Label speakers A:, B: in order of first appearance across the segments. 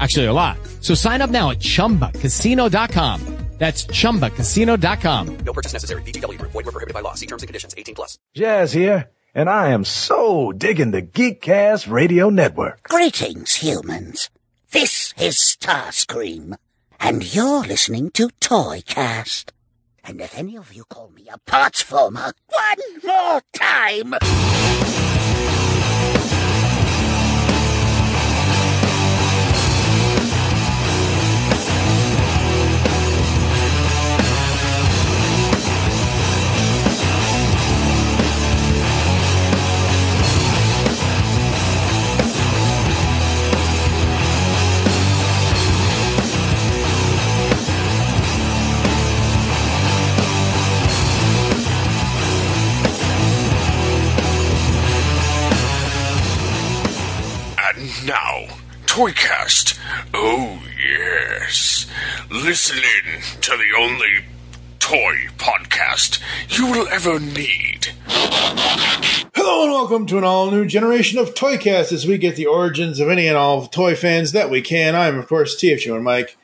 A: Actually, a lot. So sign up now at ChumbaCasino.com. That's ChumbaCasino.com.
B: No purchase necessary. VGW. Void were prohibited by law. See terms and conditions. 18 plus.
C: Jazz here, and I am so digging the Geekcast Radio Network.
D: Greetings, humans. This is Starscream, and you're listening to Toycast. And if any of you call me a parts former one more time...
E: now, Toycast. Oh, yes. Listen in to the only toy podcast you will ever need.
F: Hello and welcome to an all new generation of Toycast as we get the origins of any and all toy fans that we can. I'm, of course, TFU and Mike.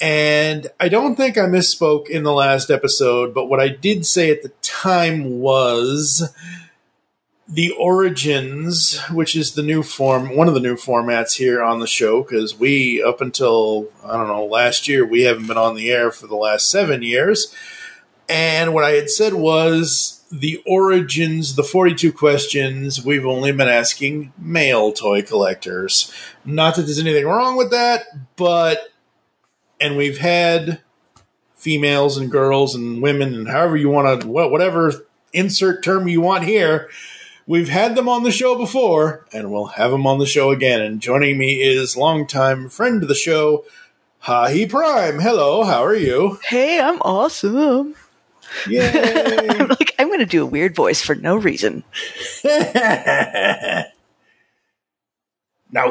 F: And I don't think I misspoke in the last episode, but what I did say at the time was the origins, which is the new form, one of the new formats here on the show, because we, up until, I don't know, last year, we haven't been on the air for the last seven years. And what I had said was the origins, the 42 questions, we've only been asking male toy collectors. Not that there's anything wrong with that, but, and we've had females and girls and women and however you want to, whatever insert term you want here We've had them on the show before, and we'll have them on the show again. And joining me is longtime friend of the show, Hahi Prime. Hello, how are you?
G: Hey, I'm awesome.
F: Yay!
G: I'm like, I'm going to do a weird voice for no reason.
F: now,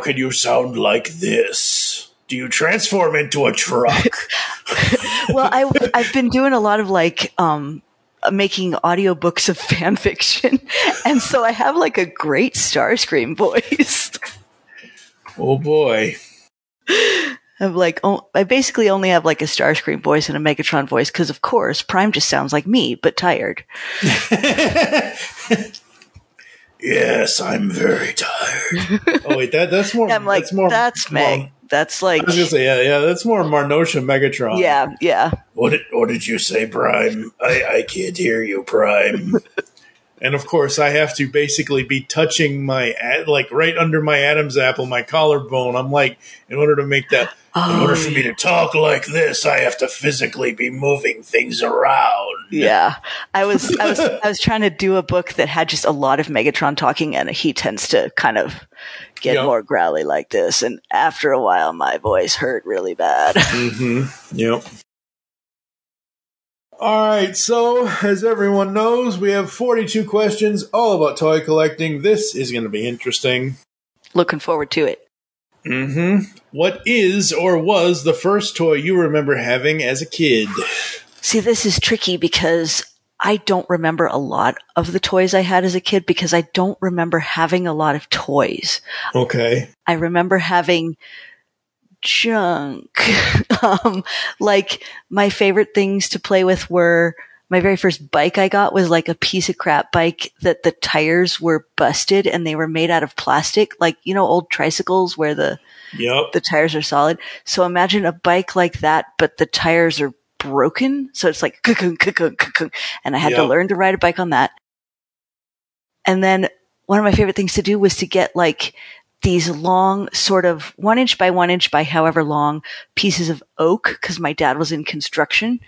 F: can you sound like this? Do you transform into a truck?
G: well, I, I've been doing a lot of like um, Uh, making audiobooks of fan fiction. And so I have like a great Starscream voice.
F: oh boy.
G: I'm like, oh, I basically only have like a Starscream voice and a Megatron voice because, of course, Prime just sounds like me, but tired.
F: yes, I'm very tired. oh wait, that that's more.
G: I'm like,
F: that's more.
G: That's Meg. That's like.
F: I was gonna say, yeah, yeah. That's more Marnosha Megatron.
G: Yeah, yeah.
F: What did What did you say, Prime? I I can't hear you, Prime. and of course, I have to basically be touching my like right under my Adam's apple, my collarbone. I'm like, in order to make that.
G: Oh,
F: in order for me to talk like this, I have to physically be moving things around.
G: Yeah, I was, I was, I was trying to do a book that had just a lot of Megatron talking, and he tends to kind of get
F: Yep.
G: more growly like this. And after a while, my voice hurt really bad.
F: Mm-hmm. Yep. All right, so as everyone knows, we have 42 questions all about toy collecting. This is going to be interesting.
G: Looking forward to it.
F: Mm-hmm. What is or was the first toy you remember having as a kid?
G: See, this is tricky because I don't remember a lot of the toys I had as a kid because I don't remember having a lot of toys.
F: Okay.
G: I remember having junk. um, like my favorite things to play with were my very first bike I got was like a piece of crap bike that the tires were busted and they were made out of plastic, like, you know, old tricycles where the,
F: Yep.
G: the tires are solid. So imagine a bike like that, but the tires are broken. So it's like, and I had to learn to ride a bike on that. And then one of my favorite things to do was to get like these long, sort of one inch by one inch by however long pieces of oak, because my dad was in construction,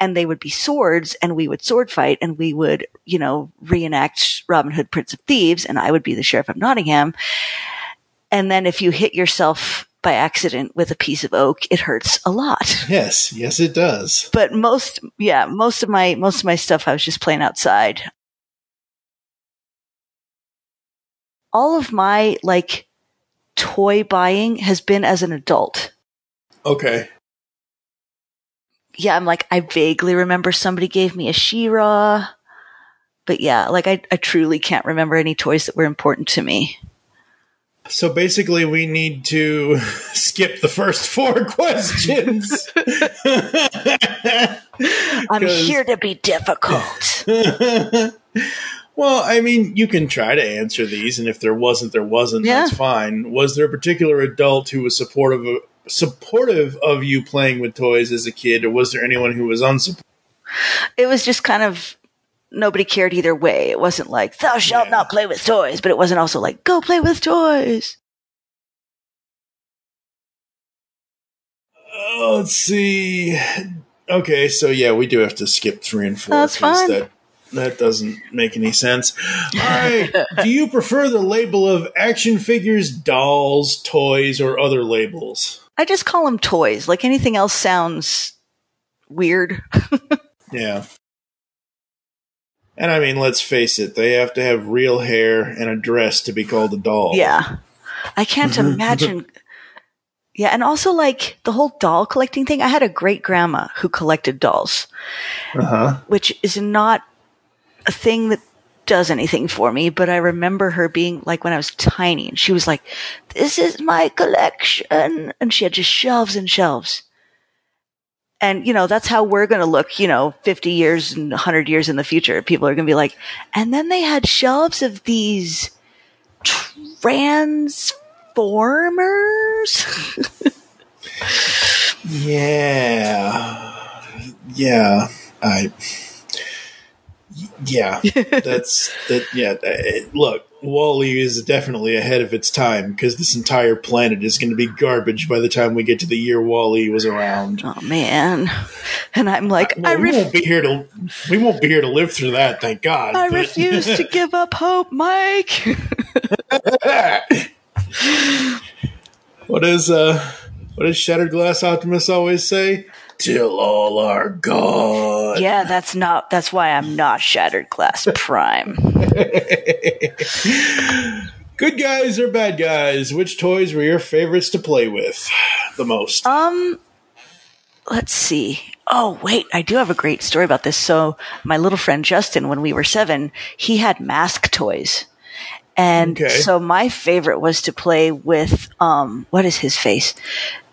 G: and they would be swords, and we would sword fight, and we would, you know, reenact Robin Hood, Prince of Thieves, and I would be the sheriff of Nottingham. And then if you hit yourself by accident with a piece of oak, it hurts a lot.
F: Yes, yes, it does.
G: But most, yeah, most of my, most of my stuff I was just playing outside. All of my, like, toy buying has been as an adult.
F: Okay.
G: Yeah, I'm like, I vaguely remember somebody gave me a She-Ra. But yeah, like I, I truly can't remember any toys that were important to me.
F: So basically, we need to skip the first four questions.
G: I'm here to be difficult.
F: well, I mean, you can try to answer these, and if there wasn't, there wasn't.
G: Yeah.
F: That's fine. Was there a particular adult who was supportive of, supportive of you playing with toys as a kid, or was there anyone who was unsupportive?
G: it was just kind of nobody cared either way. It wasn't like thou shalt
F: Yeah.
G: not play with toys, but it wasn't also like go play with toys.
F: Oh, let's see. Okay, so yeah, we do have to skip three and four.
G: That's fine.
F: That that doesn't make any sense. All right. do you prefer the label of action figures, dolls, toys, or other labels?
G: I just call them toys. Like anything else sounds weird.
F: Yeah. And I mean, let's face it, they have to have real hair and a dress to be called a doll.
G: Yeah. I can't imagine. Yeah, and also like the whole doll collecting thing. I had a great grandma who collected dolls,
F: Uh huh.
G: which is not a thing that does anything for me, but I remember her being like when I was tiny and she was like, this is my collection. And she had just shelves and shelves. And, you know, that's how we're going to look, you know, 50 years and 100 years in the future. People are going to be like, and then they had shelves of these transformers.
F: Yeah. Yeah. I. Yeah. That's that. Yeah. Look, WALL-E is definitely ahead of its time because this entire planet is going to be garbage by the time we get to the year WALL-E was around.
G: oh man. And I'm like,
F: Well,
G: I,
F: we won't be here to. We won't be here to live through that. Thank God.
G: I
F: but-
G: refuse to give up hope, Mike.
F: What is uh what does Shattered Glass Optimus always say? Till all are gone.
G: yeah, that's not, that's why I'm not Shattered Glass Prime.
F: Good guys or bad guys? Which toys were your favorites to play with the most?
G: Um, let's see. Oh, wait, I do have a great story about this. So, my little friend Justin, when we were seven, he had mask toys. And
F: Okay.
G: so my favorite was to play with, um, what is his face?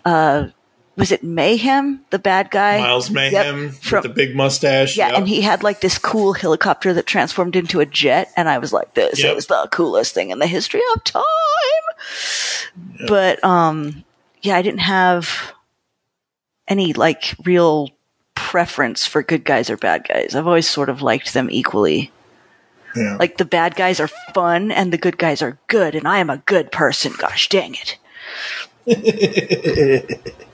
G: Uh, was it Mayhem, the bad guy?
F: Miles
G: Yep,
F: Mayhem
G: from-
F: with the big mustache.
G: Yeah,
F: Yep.
G: and he had like this cool helicopter that transformed into a jet, and I was like, "This
F: Yep.
G: is the coolest thing in the history of time." But um, yeah, I didn't have any like real preference for good guys or bad guys. I've always sort of liked them equally.
F: Yeah.
G: Like the bad guys are fun, and the good guys are good, and I am a good person. Gosh dang it!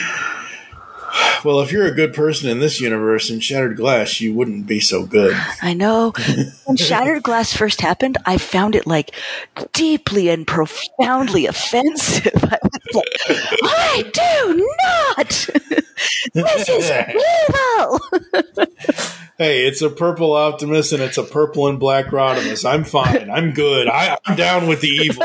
F: well, if you're a good person in this universe in Shattered Glass, you wouldn't be so good.
G: I know. when Shattered Glass first happened, I found it like deeply and profoundly offensive. I was like, I do not. this is evil.
F: Hey, it's a purple Optimus and it's a purple and black Rodimus. I'm fine. I'm good. I, I'm down with the evil.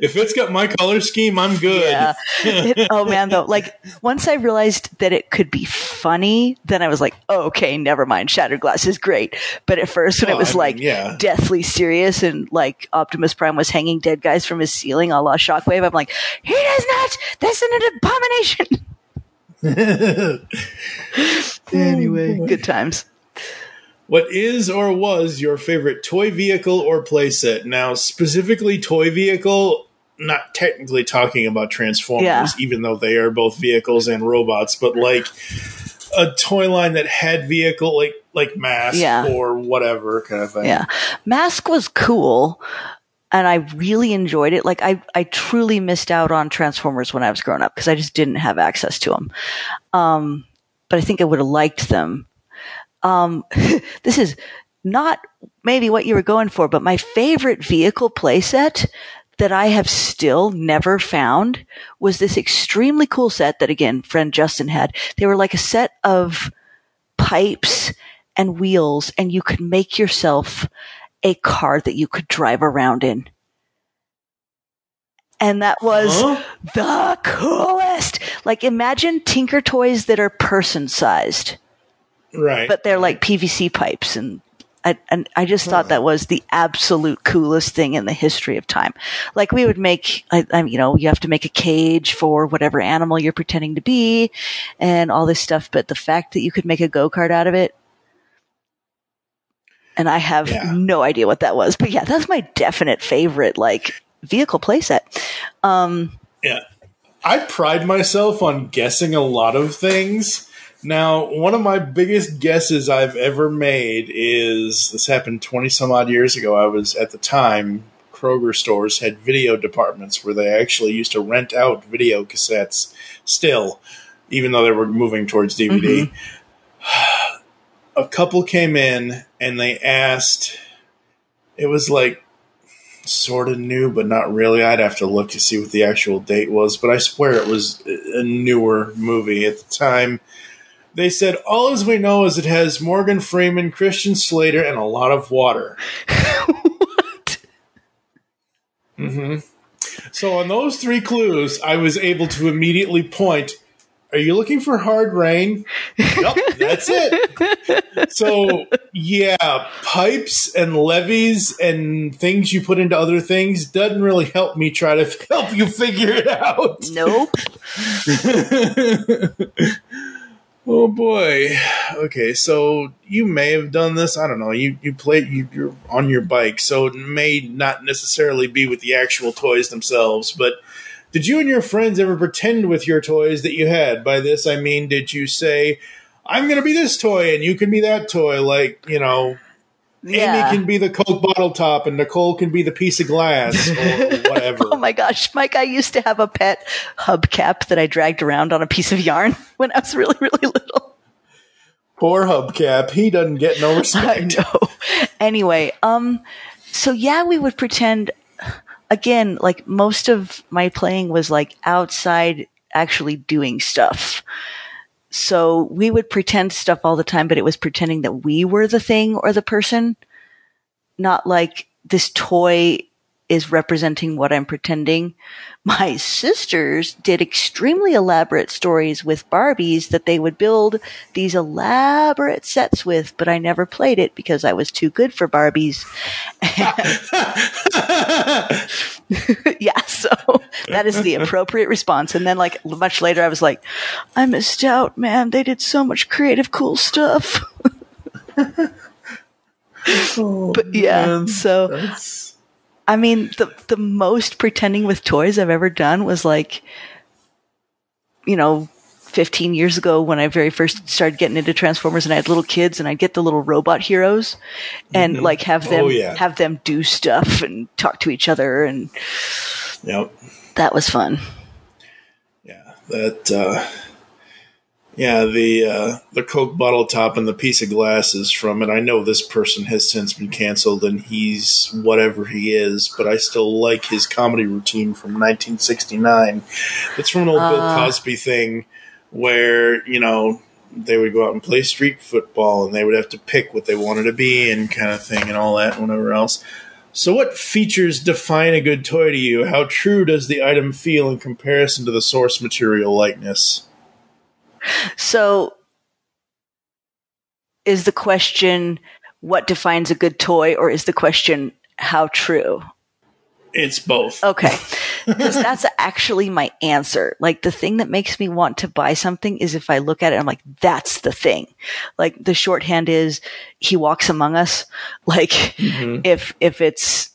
F: if it's got my color scheme, I'm good.
G: Yeah. It- oh man, though, like once I realized that it could be funny, then I was like, oh, okay, never mind. Shattered Glass is great. But at first, when
F: Oh,
G: it was
F: I mean,
G: like
F: yeah.
G: deathly serious and like Optimus Prime was hanging dead guys from his ceiling a la Shockwave, I'm like, he does not. That's an abomination. anyway, good times.
F: What is or was your favorite toy vehicle or playset? Now, specifically toy vehicle, not technically talking about Transformers,
G: Yeah.
F: even though they are both vehicles and robots, but like a toy line that had vehicle, like like mask
G: Yeah.
F: or whatever kind of thing.
G: Yeah. Mask was cool and I really enjoyed it. Like I, I truly missed out on Transformers when I was growing up because I just didn't have access to them. Um, but I think I would have liked them. Um, this is not maybe what you were going for, but my favorite vehicle playset that I have still never found was this extremely cool set that again, friend Justin had. They were like a set of pipes and wheels and you could make yourself a car that you could drive around in. And that was
F: Huh?
G: the coolest. Like imagine Tinker Toys that are person sized,
F: Right.
G: but they're like PVC pipes and I, and I just thought that was the absolute coolest thing in the history of time. Like we would make, I, I you know, you have to make a cage for whatever animal you're pretending to be and all this stuff. But the fact that you could make a go-kart out of it, and I have
F: Yeah.
G: no idea what that was, but yeah, that's my definite favorite, like vehicle playset. Um,
F: Yeah. I pride myself on guessing a lot of things. Now, one of my biggest guesses I've ever made is this happened 20 some odd years ago. I was at the time, Kroger stores had video departments where they actually used to rent out video cassettes still, even though they were moving towards DVD. Mm-hmm. A couple came in and they asked, it was like sort of new, but not really. I'd have to look to see what the actual date was, but I swear it was a newer movie at the time. They said, All as we know is it has Morgan Freeman, Christian Slater, and a lot of water.
G: what?
F: hmm So, on those three clues, I was able to immediately point. Are you looking for hard rain? yep, that's it. So, yeah, pipes and levees and things you put into other things doesn't really help me try to help you figure it out.
G: Nope.
F: Oh boy. Okay, so you may have done this. I don't know. You you play you, you're on your bike, so it may not necessarily be with the actual toys themselves. But did you and your friends ever pretend with your toys that you had? By this, I mean, did you say, "I'm going to be this toy and you can be that toy"? Like you know,
G: Yeah.
F: Amy can be the Coke bottle top and Nicole can be the piece of glass or whatever.
G: Oh my gosh, Mike, I used to have a pet hubcap that I dragged around on a piece of yarn when I was really, really little.
F: Poor hubcap. He doesn't get no respect.
G: I know. Anyway, um, so yeah, we would pretend again, like most of my playing was like outside actually doing stuff. So we would pretend stuff all the time, but it was pretending that we were the thing or the person, not like this toy is representing what I'm pretending. My sisters did extremely elaborate stories with Barbies that they would build these elaborate sets with, but I never played it because I was too good for Barbies. yeah, so that is the appropriate response. And then, like, much later, I was like, I missed out, man. They did so much creative, cool stuff. Oh, but yeah, so.
F: That's-
G: I mean, the the most pretending with toys I've ever done was like, you know, 15 years ago when I very first started getting into Transformers and I had little kids and I'd get the little robot heroes and like have them
F: Oh, yeah.
G: have them do stuff and talk to each other and
F: Yep.
G: that was fun.
F: Yeah, that. Uh, yeah, the uh, the Coke bottle top and the piece of glass is from it. I know this person has since been canceled, and he's whatever he is, but I still like his comedy routine from 1969. It's from an old Bill Cosby thing where you know they would go out and play street football, and they would have to pick what they wanted to be and kind of thing, and all that, and whatever else. So, what features define a good toy to you? How true does the item feel in comparison to the source material likeness?
G: So is the question what defines a good toy or is the question how true?
F: It's both.
G: Okay. Because that's actually my answer. Like the thing that makes me want to buy something is if I look at it, I'm like, that's the thing. Like the shorthand is he walks among us. Like mm-hmm. if, if it's,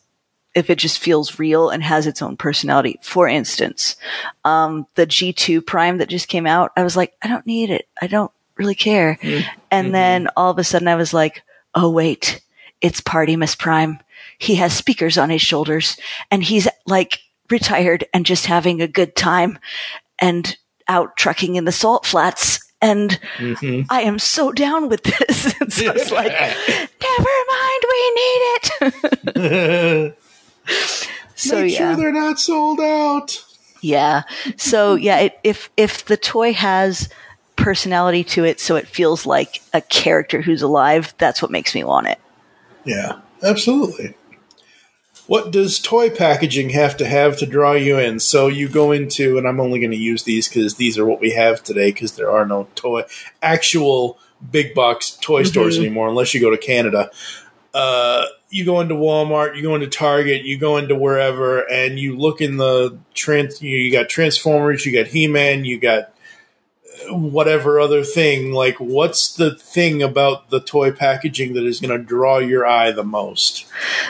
G: if it just feels real and has its own personality. For instance, um, the G2 Prime that just came out, I was like, I don't need it. I don't, really care. Mm. And mm-hmm. then all of a sudden I was like, oh wait, it's Party Miss Prime. He has speakers on his shoulders and he's like retired and just having a good time and out trucking in the salt flats. And mm-hmm. I am so down with this. So it's like, never mind, we need it. so
F: Make
G: yeah.
F: sure they're not sold out.
G: Yeah. So yeah, it, if if the toy has personality to it, so it feels like a character who's alive, that's what makes me want it.
F: Yeah, absolutely. What does toy packaging have to have to draw you in? So you go into, and I'm only going to use these because these are what we have today because there are no toy, actual big box toy stores anymore unless you go to Canada. Uh, you go into Walmart, you go into Target, you go into wherever, and you look in the trans. You, you got Transformers, you got He Man, you got uh, whatever other thing. Like, what's the thing about the toy packaging that is going to draw your eye the most?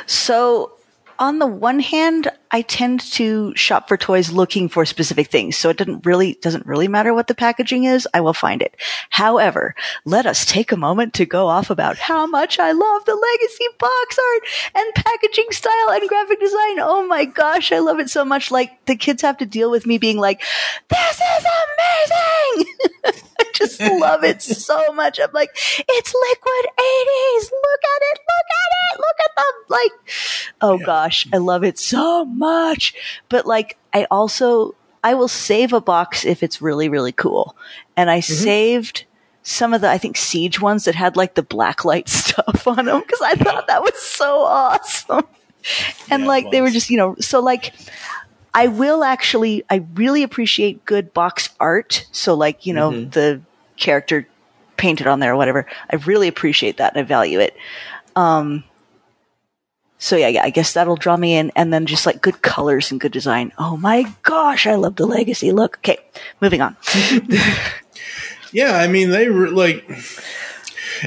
G: So on the one hand, I tend to shop for toys looking for specific things. So it doesn't really, doesn't really matter what the packaging is. I will find it. However, let us take a moment to go off about how much I love the legacy box art and packaging style and graphic design. Oh my gosh. I love it so much. Like the kids have to deal with me being like, this is amazing. I just love it so much. I'm like, it's liquid 80s. Look at it. Look at it. Look at them. Like, oh gosh, I love it so much. But like, I also, I will save a box if it's really, really cool. And I saved some of the, I think, Siege ones that had like the blacklight stuff on them because I thought that was so awesome. And
F: Yeah,
G: like, they were just, you know, so like, I will actually, I really appreciate good box art. So like, you know, the character painted on there or whatever. I really appreciate that and I value it. Um, so yeah, yeah, I guess that'll draw me in. And then just like good colors and good design. Oh my gosh, I love the legacy look. Okay, moving on.
F: Yeah, I mean they re- like,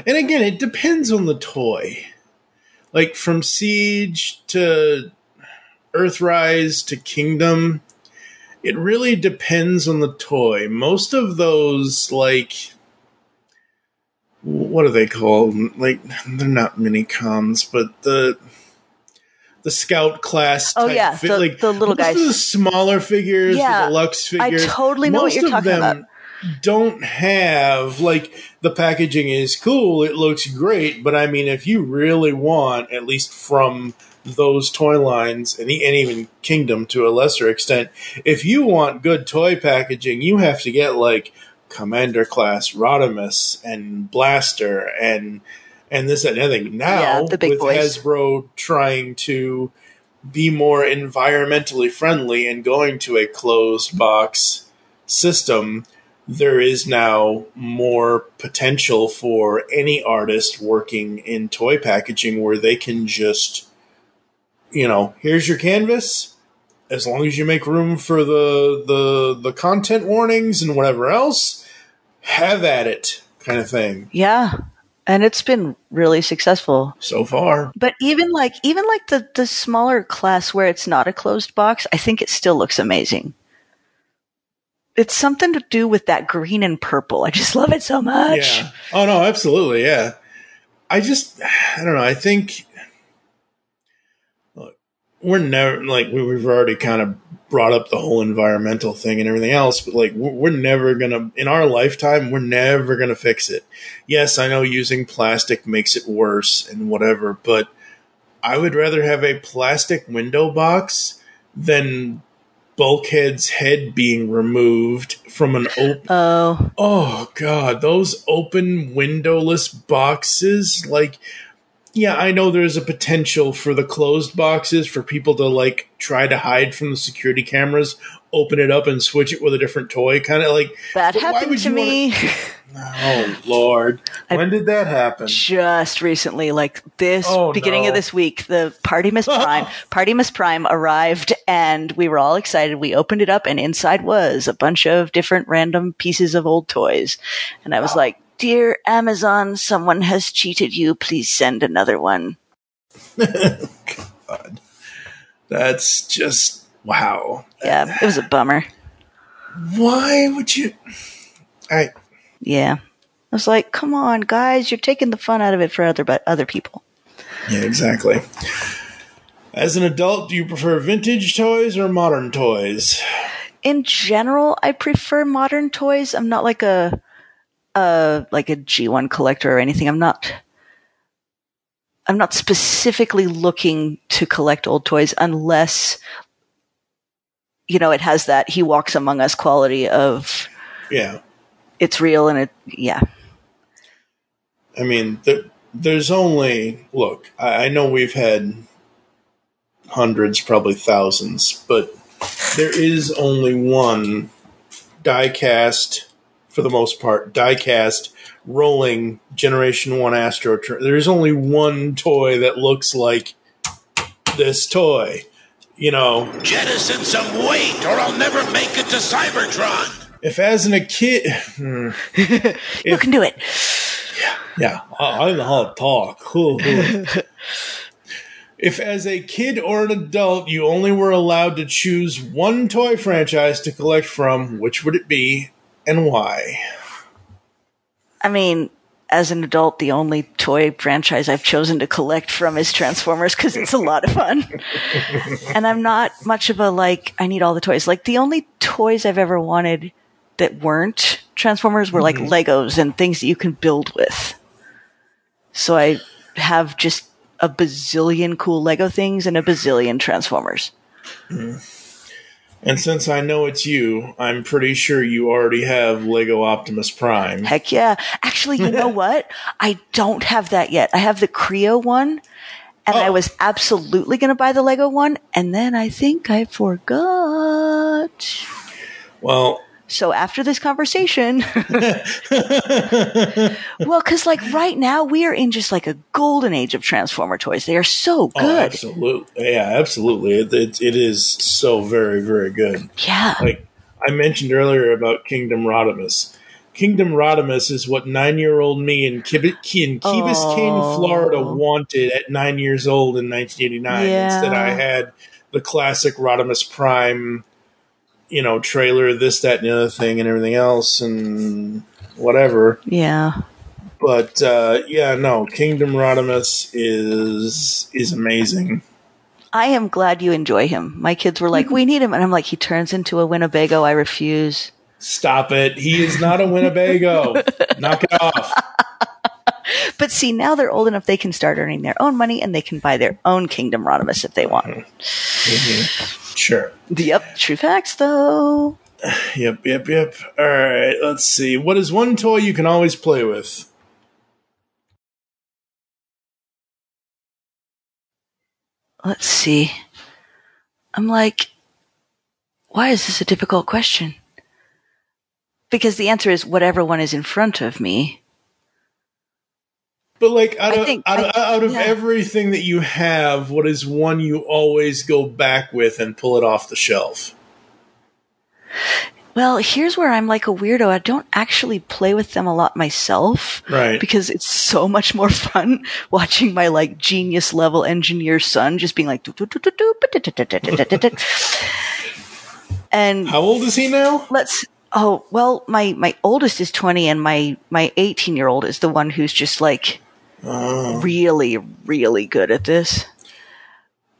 F: and again, it depends on the toy. Like from Siege to Earthrise to Kingdom, it really depends on the toy. Most of those, like, what are they called? Like, they're not mini cons, but the the scout class.
G: Oh,
F: type
G: yeah,
F: fi-
G: the-
F: like
G: the little guys.
F: the smaller figures,
G: Yeah,
F: the deluxe figures.
G: I totally know what
F: most
G: you're
F: of
G: talking
F: them
G: about.
F: don't have like the packaging is cool it looks great but i mean if you really want at least from those toy lines and, and even kingdom to a lesser extent if you want good toy packaging you have to get like commander class rodimus and blaster and and this and everything now
G: Yeah, the big
F: with
G: boys.
F: hasbro trying to be more environmentally friendly and going to a closed box system, there is now more potential for any artist working in toy packaging where they can just, you know, here's your canvas. As long as you make room for the the the content warnings and whatever else, have at it, kind of thing.
G: Yeah. And it's been really successful.
F: So far,
G: But even like, even like the, the smaller class where it's not a closed box, I think it still looks amazing. It's something to do with that green and purple. I just love it so much.
F: Yeah. Oh no, absolutely, yeah. I just I don't know, I think look, we're never like we- we've already kind of brought up the whole environmental thing and everything else, but like we're we're never gonna in our lifetime we're never gonna fix it. Yes, I know using plastic makes it worse and whatever, but I would rather have a plastic window box than Bulkhead's head being removed from an open
G: Oh,
F: Oh god, those open windowless boxes like yeah, I know there's a potential for the closed boxes for people to like try to hide from the security cameras, open it up and switch it with a different toy kind of like
G: that happened to
F: you wanna-
G: me
F: Oh lord. when did that happen?
G: just recently, like this
F: Oh,
G: beginning of this week. The Party Miss Prime, Party Miss Prime arrived and we were all excited. We opened it up and inside was a bunch of different random pieces of old toys. And I was like, Dear Amazon, someone has cheated you. Please send another one.
F: God. That's just wow.
G: Yeah, it was a bummer.
F: Why would you I
G: Yeah. I was like, come on, guys, you're taking the fun out of it for other but other people.
F: Yeah, exactly. As an adult, do you prefer vintage toys or modern toys?
G: In general, I prefer modern toys. I'm not like a uh like a G1 collector or anything. I'm not I'm not specifically looking to collect old toys unless you know it has that he walks among us quality of
F: Yeah.
G: it's real and it yeah.
F: I mean, there, there's only look. I, I know we've had hundreds, probably thousands, but there is only one die-cast, for the most part, die-cast rolling Generation One Astro. There's only one toy that looks like this toy. You know,
E: Jettison some weight, or I'll never make it to Cybertron.
F: if as an a kid, hmm,
G: you can do it.
F: Yeah, I I know how to talk. if, as a kid or an adult, you only were allowed to choose one toy franchise to collect from, which would it be and why?
G: I mean, as an adult, the only toy franchise I've chosen to collect from is Transformers because it's a lot of fun. and I'm not much of a like, I need all the toys. Like, the only toys I've ever wanted that weren't Transformers were like mm-hmm. Legos and things that you can build with. So I have just a bazillion cool Lego things and a bazillion Transformers. Mm-hmm.
F: And since I know it's you, I'm pretty sure you already have Lego Optimus Prime.
G: Heck yeah. Actually, you know what? I don't have that yet. I have the Kre-O one, and I
F: Oh.
G: was absolutely going to buy the Lego one, and then I think I forgot.
F: Well,
G: So after this conversation, well, because like right now we are in just like a golden age of Transformer toys. They are so
F: oh,
G: good.
F: absolutely. Yeah, absolutely. It, it, it is so very, very good.
G: yeah.
F: like I mentioned earlier about Kingdom Rodimus. Kingdom Rodimus is what nine-year-old me in, Kib- in Key Biscayne, Florida, wanted at nine years old in 1989.
G: Yeah.
F: Instead, I had the classic Rodimus Prime, you know, trailer, this, that, and the other thing, and everything else, and whatever.
G: yeah.
F: But uh, yeah, no, Kingdom Rodimus is is amazing.
G: I am glad you enjoy him. My kids were like, we need him. And I'm like, he turns into a Winnebago. I refuse.
F: Stop it! He is not a Winnebago. Knock it off.
G: But see, now they're old enough they can start earning their own money and they can buy their own Kingdom Rodimus if they want. Mm-hmm. Mm-hmm.
F: Sure.
G: Yep, true facts though.
F: Yep, yep, yep. All right, let's see. What is one toy you can always play with?
G: Let's see. I'm like, why is this a difficult question? Because the answer is whatever one is in front of me.
F: But like out of
G: think-
F: out, of,
G: I-
F: out of
G: yeah.
F: everything that you have, what is one you always go back with and pull it off the shelf?
G: Well, here's where I'm like a weirdo. I don't actually play with them a lot myself.
F: Right.
G: Because it's so much more fun watching my like genius level engineer son just being like, and
F: How old is he now?
G: let's, oh, well, my, my oldest is 20 and my, my 18 year old is the one who's just like really, really good at this.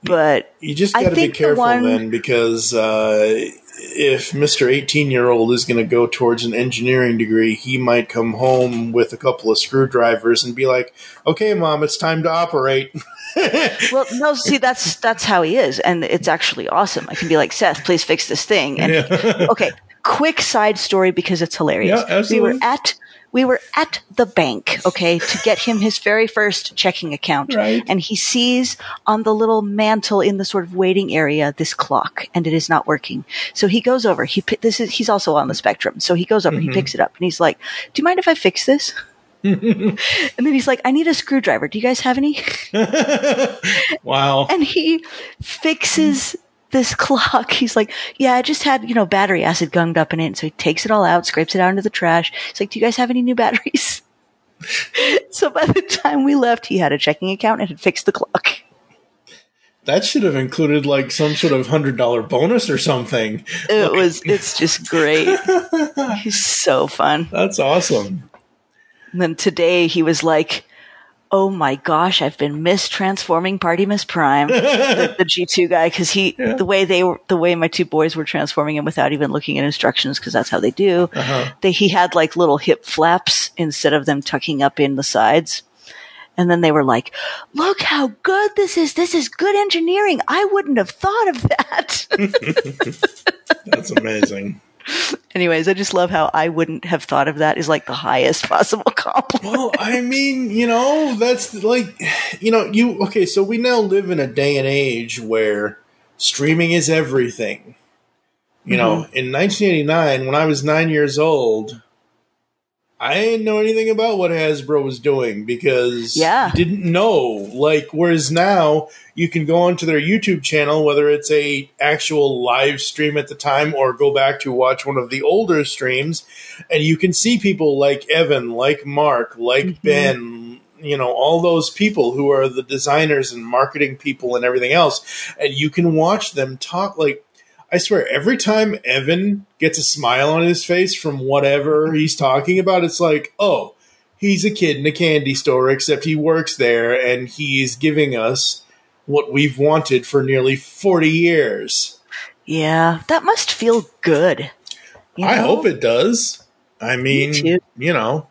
G: But
F: You just got to be
G: think the
F: careful
G: one-
F: then, because uh, if Mister eighteen year old is going to go towards an engineering degree, he might come home with a couple of screwdrivers and be like, "Okay, mom, it's time to operate."
G: Well, no, see, that's that's how he is, and it's actually awesome. I can be like, Seth, please fix this thing. And okay, quick side story because it's hilarious.
F: Yeah.
G: We were at we were at the bank, okay, to get him his very first checking account,
F: Right.
G: and he sees on the little mantle in the sort of waiting area this clock, and it is not working. So he goes over. He this is he's also on the spectrum, so he goes over.
F: Mm-hmm.
G: He picks it up, and he's like, "Do you mind if I fix this?" and then he's like, "I need a screwdriver. Do you guys have any?"
F: wow.
G: and he fixes this clock. He's like, yeah, I just had, you know, battery acid gunged up in it. So he takes it all out, scrapes it out into the trash. He's like, do you guys have any new batteries? so by the time we left, he had a checking account and had fixed the clock.
F: That should have included like some sort of hundred dollar bonus or something.
G: It was, it's just great. He's so fun.
F: That's awesome.
G: And then today he was like, "Oh my gosh, I've been mistransforming Party Miss Prime, the, the G2 guy, because he the way they were the way my two boys were transforming him without even looking at instructions, because that's how they do. Uh-huh. They he had like little hip flaps instead of them tucking up in the sides." And then they were like, look how good this is. This is good engineering. I wouldn't have thought of that.
F: That's amazing.
G: Anyways, I just love how I wouldn't have thought of that is like the highest possible compliment.
F: Well, I mean, you know, that's like, you know, you okay. So we now live in a day and age where streaming is everything. You know,
G: Mm-hmm.
F: in 1989, when I was nine years old, I didn't know anything about what Hasbro was doing because
G: Yeah.
F: didn't know. Like, whereas now you can go onto their YouTube channel, whether it's a actual live stream at the time or go back to watch one of the older streams, and you can see people like Evan, like Mark, like mm-hmm. Ben, you know, all those people who are the designers and marketing people and everything else, and you can watch them talk like. I swear, every time Evan gets a smile on his face from whatever he's talking about, it's like, oh, he's a kid in a candy store, except he works there and he's giving us what we've wanted for nearly 40 years.
G: Yeah, that must feel good. You
F: I hope it does. I mean,
G: too.
F: you know.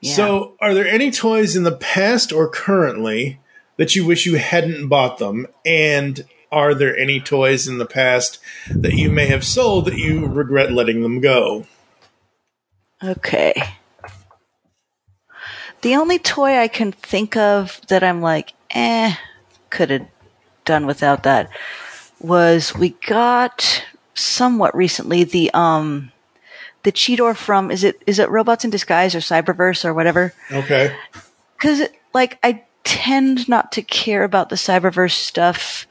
G: Yeah.
F: So, are there any toys in the past or currently that you wish you hadn't bought them? And are there any toys in the past that you may have sold that you regret letting them go?
G: Okay. The only toy I can think of that I'm like, eh, could have done without that was we got somewhat recently the um the Cheetor from is it is it Robots in Disguise or Cyberverse or whatever?
F: Okay.
G: Because like I tend not to care about the Cyberverse stuff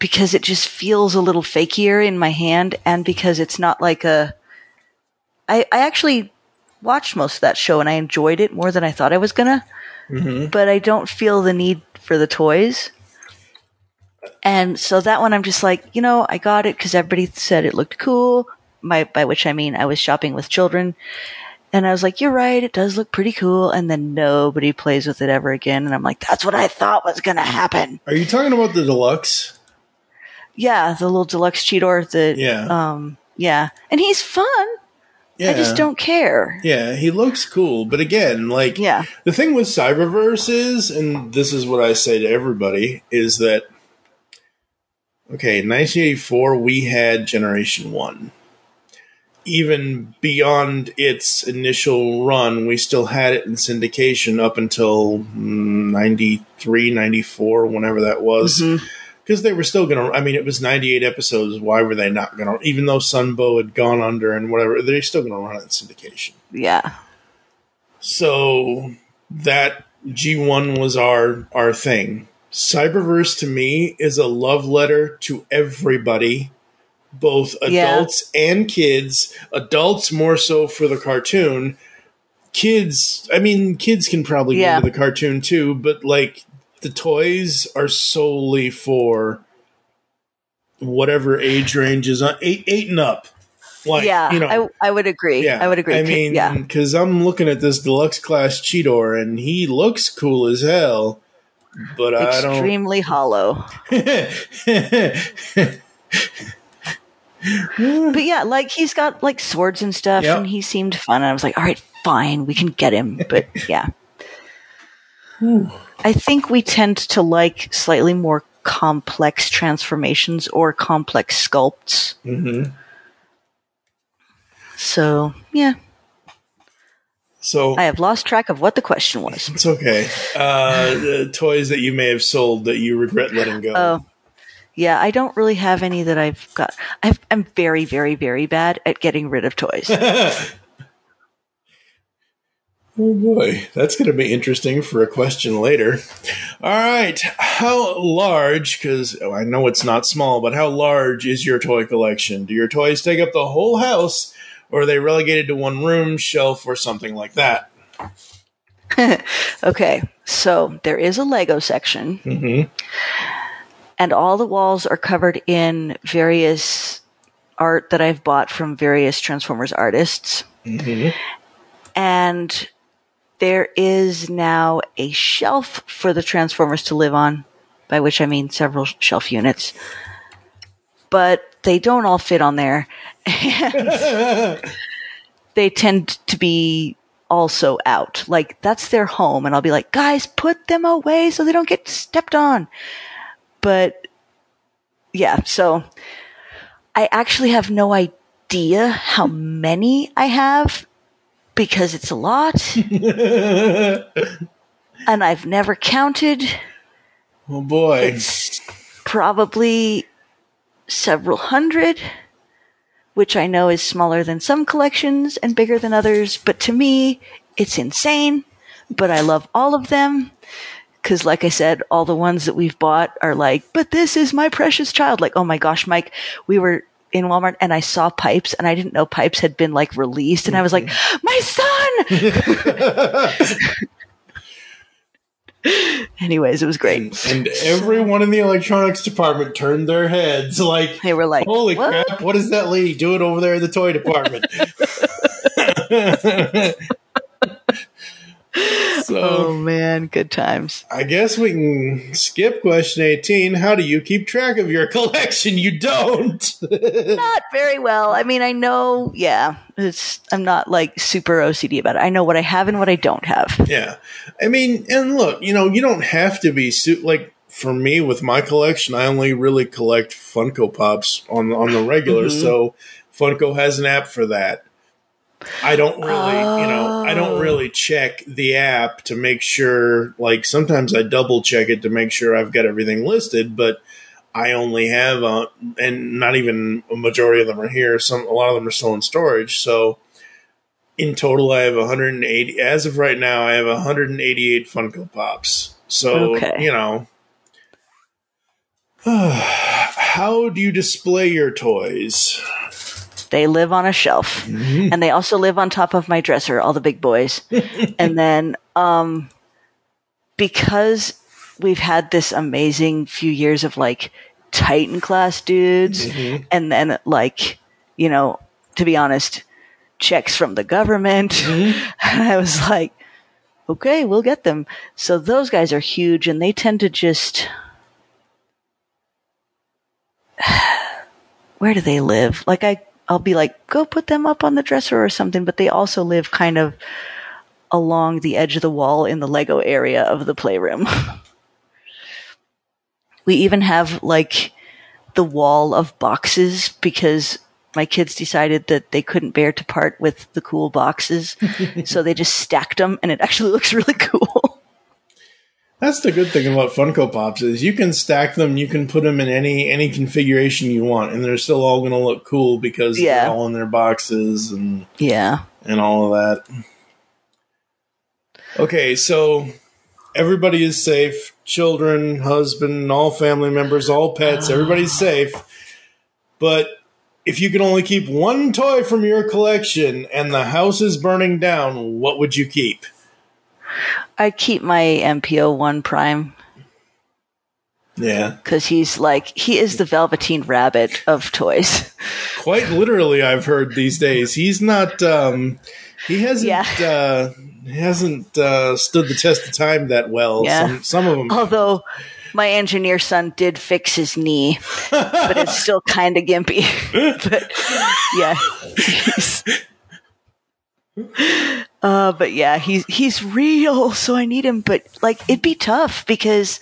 G: because it just feels a little fakier in my hand, and because it's not like a. I I actually watched most of that show and I enjoyed it more than I thought I was gonna, mm-hmm. but I don't feel the need for the toys. And so that one, I'm just like, you know, I got it because everybody said it looked cool. My, by which I mean I was shopping with children, and I was like, "You're right, it does look pretty cool." And then nobody plays with it ever again, and I'm like, "That's what I thought was gonna happen."
F: Are you talking about the deluxe?
G: Yeah, the little deluxe Cheetor. The
F: Yeah.
G: um, yeah, and he's fun.
F: Yeah.
G: I just don't care.
F: Yeah, he looks cool, but again, like
G: Yeah.
F: the thing with Cyberverse is, and this is what I say to everybody, is that okay, 1984 we had Generation One. Even beyond its initial run, we still had it in syndication up until mm, 93, 94, whenever that was. Because they were still going to, I mean, it was 98 episodes. Why were they not going to, even though Sunbow had gone under and whatever, they're still going to run it in syndication.
G: Yeah,
F: So that G1 was our our thing. Cyberverse to me is a love letter to everybody, both
G: Yeah.
F: adults and kids. Adults more so for the cartoon. Kids, I mean, kids can probably
G: Yeah.
F: go to the cartoon too, but like the toys are solely for whatever age range is on eight eight and up. Like
G: yeah,
F: you know,
G: I I would agree. Yeah, I would agree.
F: I mean,
G: yeah,
F: because I'm looking at this deluxe class Cheetor, and he looks cool as hell. But I don't.
G: extremely hollow. But yeah, like he's got like swords and stuff,
F: Yep.
G: and he seemed fun. And I was like, all right, fine, we can get him. But yeah, I think we tend to like slightly more complex transformations or complex sculpts.
F: Mhm.
G: So yeah,
F: So
G: I have lost track of what the question was.
F: it's okay. Uh, toys that you may have sold that you regret letting go.
G: Oh. Yeah, I don't really have any that I've got. I've, I'm very, very, very bad at getting rid of toys.
F: Oh boy, that's going to be interesting for a question later. All right, how large? Because I know it's not small, but how large is your toy collection? Do your toys take up the whole house, or are they relegated to one room, shelf, or something like that?
G: Okay, so there is a Lego section,
F: Mm-hmm.
G: and all the walls are covered in various art that I've bought from various Transformers artists.
F: Mm-hmm.
G: and there is now a shelf for the Transformers to live on, by which I mean several shelf units. But they don't all fit on there. And they tend to be also out. Like that's their home. And I'll be like, guys, put them away so they don't get stepped on. But yeah, so I actually have no idea how many I have because it's a lot. and I've never counted.
F: Oh boy.
G: It's probably several hundred, which I know is smaller than some collections and bigger than others, but to me, it's insane. But I love all of them. Cause like I said, all the ones that we've bought are like, but this is my precious child. Like, oh my gosh, Mike, we were in Walmart and I saw pipes and I didn't know pipes had been like released and I was like, mm-hmm. my son! Anyways, it was great.
F: And everyone in the electronics department turned their heads like
G: They were like,
F: Holy
G: "What?"
F: crap, what is that lady doing over there in the toy department? so
G: Oh man, good times.
F: I guess we can skip question 18. How do you keep track of your collection? You don't.
G: Not very well. I mean, I know, yeah, it's, I'm not like super OCD about it. I know what I have and what I don't have.
F: yeah. I mean, and look, you know, you don't have to be su- like for me with my collection, I only really collect Funko Pops on on the regular,
G: Mm-hmm.
F: so Funko has an app for that. I don't really, you know, I
G: Oh.
F: don't really check the app to make sure. Like sometimes I double check it to make sure I've got everything listed, but I only have, uh, and not even a majority of them are here. Some, a lot of them are still in storage. So in total, I have 180. As of right now, I have 188 Funko Pops. So
G: Okay.
F: you know, how do you display your toys?
G: They live on a shelf mm-hmm. and they also live on top of my dresser, all the big boys. and then, um, because we've had this amazing few years of like Titan class dudes mm-hmm. and then like, you know, to be honest, checks from the government. Mm-hmm. I was like, okay, we'll get them. So those guys are huge and they tend to just, where do they live? Like I, I'll be like, go put them up on the dresser or something, but they also live kind of along the edge of the wall in the Lego area of the playroom. we even have like the wall of boxes because my kids decided that they couldn't bear to part with the cool boxes. so they just stacked them and it actually looks really cool.
F: That's the good thing about Funko Pops is you can stack them, you can put them in any any configuration you want, and they're still all going to look cool because
G: Yeah.
F: they're all in their boxes and
G: yeah.
F: and all of that. Okay, so everybody is safe. Children, husband, all family members, all pets, everybody's safe. But if you could only keep one toy from your collection and the house is burning down, what would you keep?
G: I keep my MPO one prime
F: Yeah.
G: because he's like, he is the Velveteen Rabbit of toys.
F: quite literally i've heard these days he's not um he hasn't
G: Yeah.
F: uh he hasn't uh stood the test of time that well
G: Yeah.
F: some some of them
G: Although my engineer son did fix his knee, but it's still kind of gimpy. but yeah, uh, but yeah, he's he's real, so I need him. But like, it'd be tough because,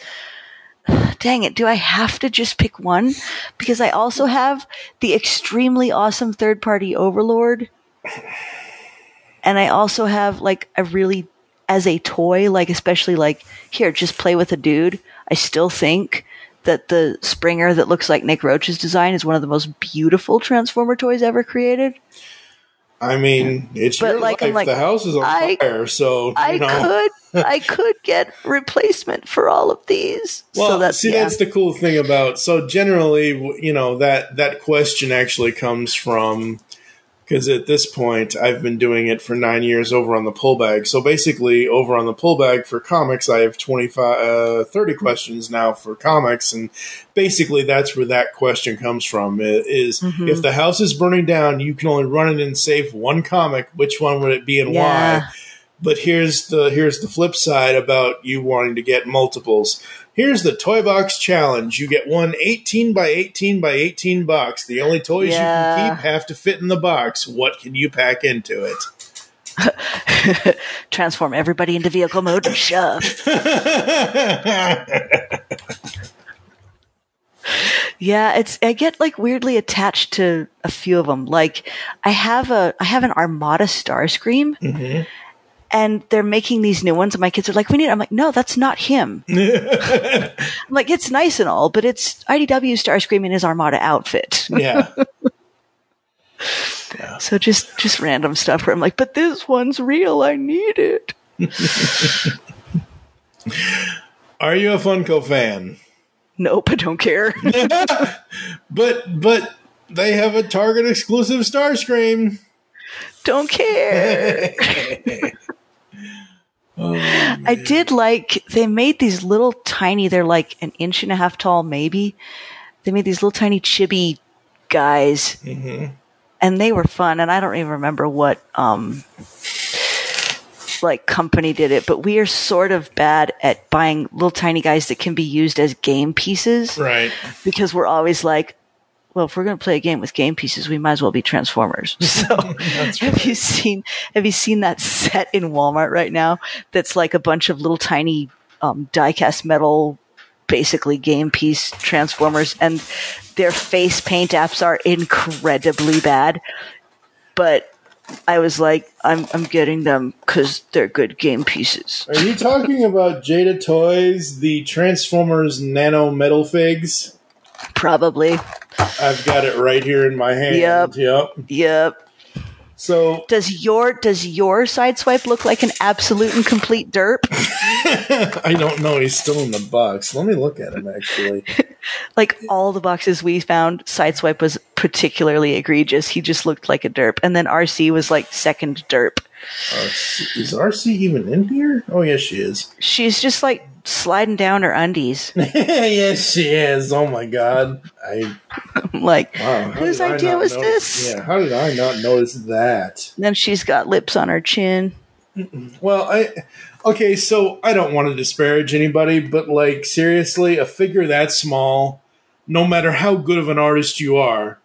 G: dang it, do I have to just pick one? Because I also have the extremely awesome third party Overlord, and I also have like a really as a toy, like especially like here, just play with a dude. I still think that the Springer that looks like Nick Roche's design is one of the most beautiful Transformer toys ever created.
F: I mean it's
G: But,
F: your
G: like,
F: life
G: like,
F: the house is on
G: I-
F: fire so
G: I
F: you know
G: could, I could get replacement for all of these.
F: well
G: so that's
F: see
G: yeah.
F: that's the cool thing about so generally you know that that question actually comes from because at this point I've been doing it for nine years over on the pull bag. So basically, over on the pull bag for comics, I have 25, uh, 30 questions now for comics, and basically that's where that question comes from. Is
G: Mhm.
F: if the house is burning down, you can only run it and save one comic. Which one would it be, and
G: Yeah.
F: why? But here's the here's the flip side about you wanting to get multiples. Here's the toy box challenge. You get one 18 by 18 by 18 box. The only toys you can keep have to fit in the box. What can you pack into it?
G: Transform everybody into vehicle mode and shove. Yeah, it's I get like weirdly attached to a few of them. Like I have a I have an Armada Starscream, mm-hmm. And they're making these new ones, and my kids are like, "We need." I'm like, "No, that's not him." I'm like, "It's nice and all, but it's IDW Starscream in his Armada outfit."
F: yeah.
G: So just just random stuff where I'm like, "But this one's real. I need it."
F: Are you a Funko fan?
G: Nope, I don't care.
F: But but they have a Target exclusive Starscream.
G: don't care. I did like they made these little tiny. They're like an inch and a half tall, maybe. They made these little tiny chibi guys, and they were fun. And I don't even remember what um like company did it, but we are sort of bad at buying little tiny guys that can be used as game pieces
F: Right.
G: because we're always like, well, if we're going to play a game with game pieces, we might as well be Transformers. So, have you seen have you seen that set in Walmart right now? That's like a bunch of little tiny um, diecast metal, basically game piece Transformers, and their face paint apps are incredibly bad. But I was like, I'm I'm getting them because they're good game pieces.
F: Are you talking about Jada Toys, the Transformers Nano Metal Figs?
G: Probably.
F: I've got it right here in my hand.
G: Yep.
F: Yep.
G: Yep.
F: So
G: Does your does your sideswipe look like an absolute and complete derp?
F: I don't know. He's still in the box. Let me look at him actually.
G: like all the boxes we found, sideswipe was particularly egregious. He just looked like a derp, and then Arcee was like second derp.
F: Arcee, is Arcee even in here? Oh yes, she is.
G: She's just like sliding down her undies.
F: yes, she is. Oh my god. I
G: I'm like,
F: wow.
G: whose idea was
F: notice-
G: this?
F: Yeah. How did I not notice that?
G: Then she's got lips on her chin.
F: Well, I okay, so I don't want to disparage anybody, but like seriously, a figure that small, no matter how good of an artist you are,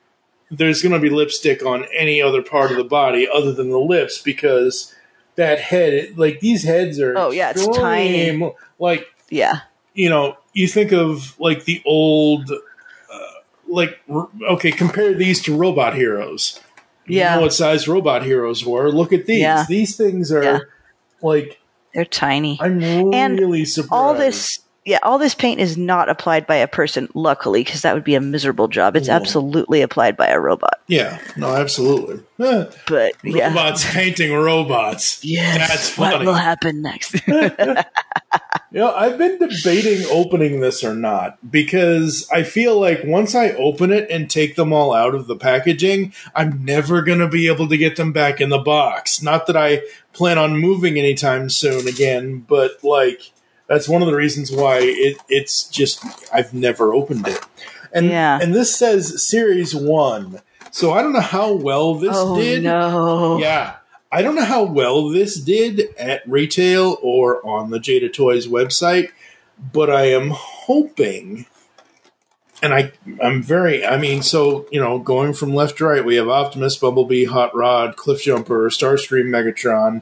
F: there's going to be lipstick on any other part of the body other than the lips because that head, like these heads are
G: Oh, yeah, it's tiny.
F: Like
G: Yeah,
F: you know, you think of like the old, uh, like r- okay, compare these to Robot Heroes. You
G: yeah,
F: know what size Robot Heroes were? Look at these.
G: Yeah.
F: These things are
G: Yeah.
F: like
G: they're tiny.
F: I'm
G: And
F: really surprised.
G: all this yeah all this paint is not applied by a person luckily because that would be a miserable job it's
F: No.
G: absolutely applied by a robot
F: Yeah, no, absolutely. Eh,
G: but yeah
F: Robots painting robots.
G: yes
F: That's
G: what will happen next
F: You know, I've been debating opening this or not because I feel like once I open it and take them all out of the packaging, I'm never going to be able to get them back in the box. Not that I plan on moving anytime soon again, but like that's one of the reasons why it, it's just I've never opened it. And
G: Yeah.
F: and this says series 1. So I don't know how well this
G: oh
F: did.
G: no
F: Yeah. I don't know how well this did at retail or on the Jada Toys website, but I am hoping and I I'm very I mean so, you know, going from left to right, we have Optimus, Bumblebee, Hot Rod, Cliffjumper, Starscream, Megatron.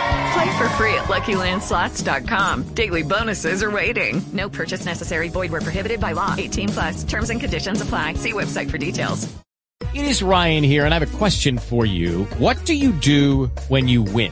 H: Play for free at LuckyLandSlots.com. Daily bonuses are waiting. No purchase necessary. Void where prohibited by law. 18 plus. Terms and conditions apply. See website for details.
A: It is Ryan here, and I have a question for you. What do you do when you win?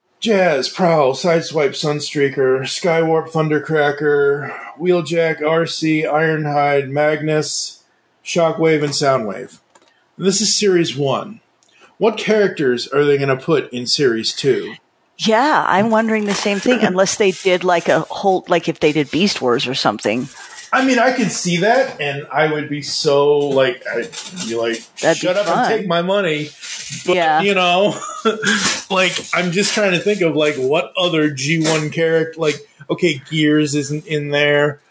F: Jazz, Prowl, Sideswipe, Sunstreaker, Skywarp, Thundercracker, Wheeljack, Arcee, Ironhide, Magnus, Shockwave, and Soundwave. This is Series 1. What characters are they going to put in Series 2?
G: Yeah, I'm wondering the same thing. Unless they did like a whole, like if they did Beast Wars or something.
F: I mean, I could see that, and I would be so like, I'd be like,
G: That'd be
F: shut up
G: fun.
F: and take my money. But,
G: Yeah.
F: you know, like I'm just trying to think of like what other G1 character, like okay, Gears isn't in there,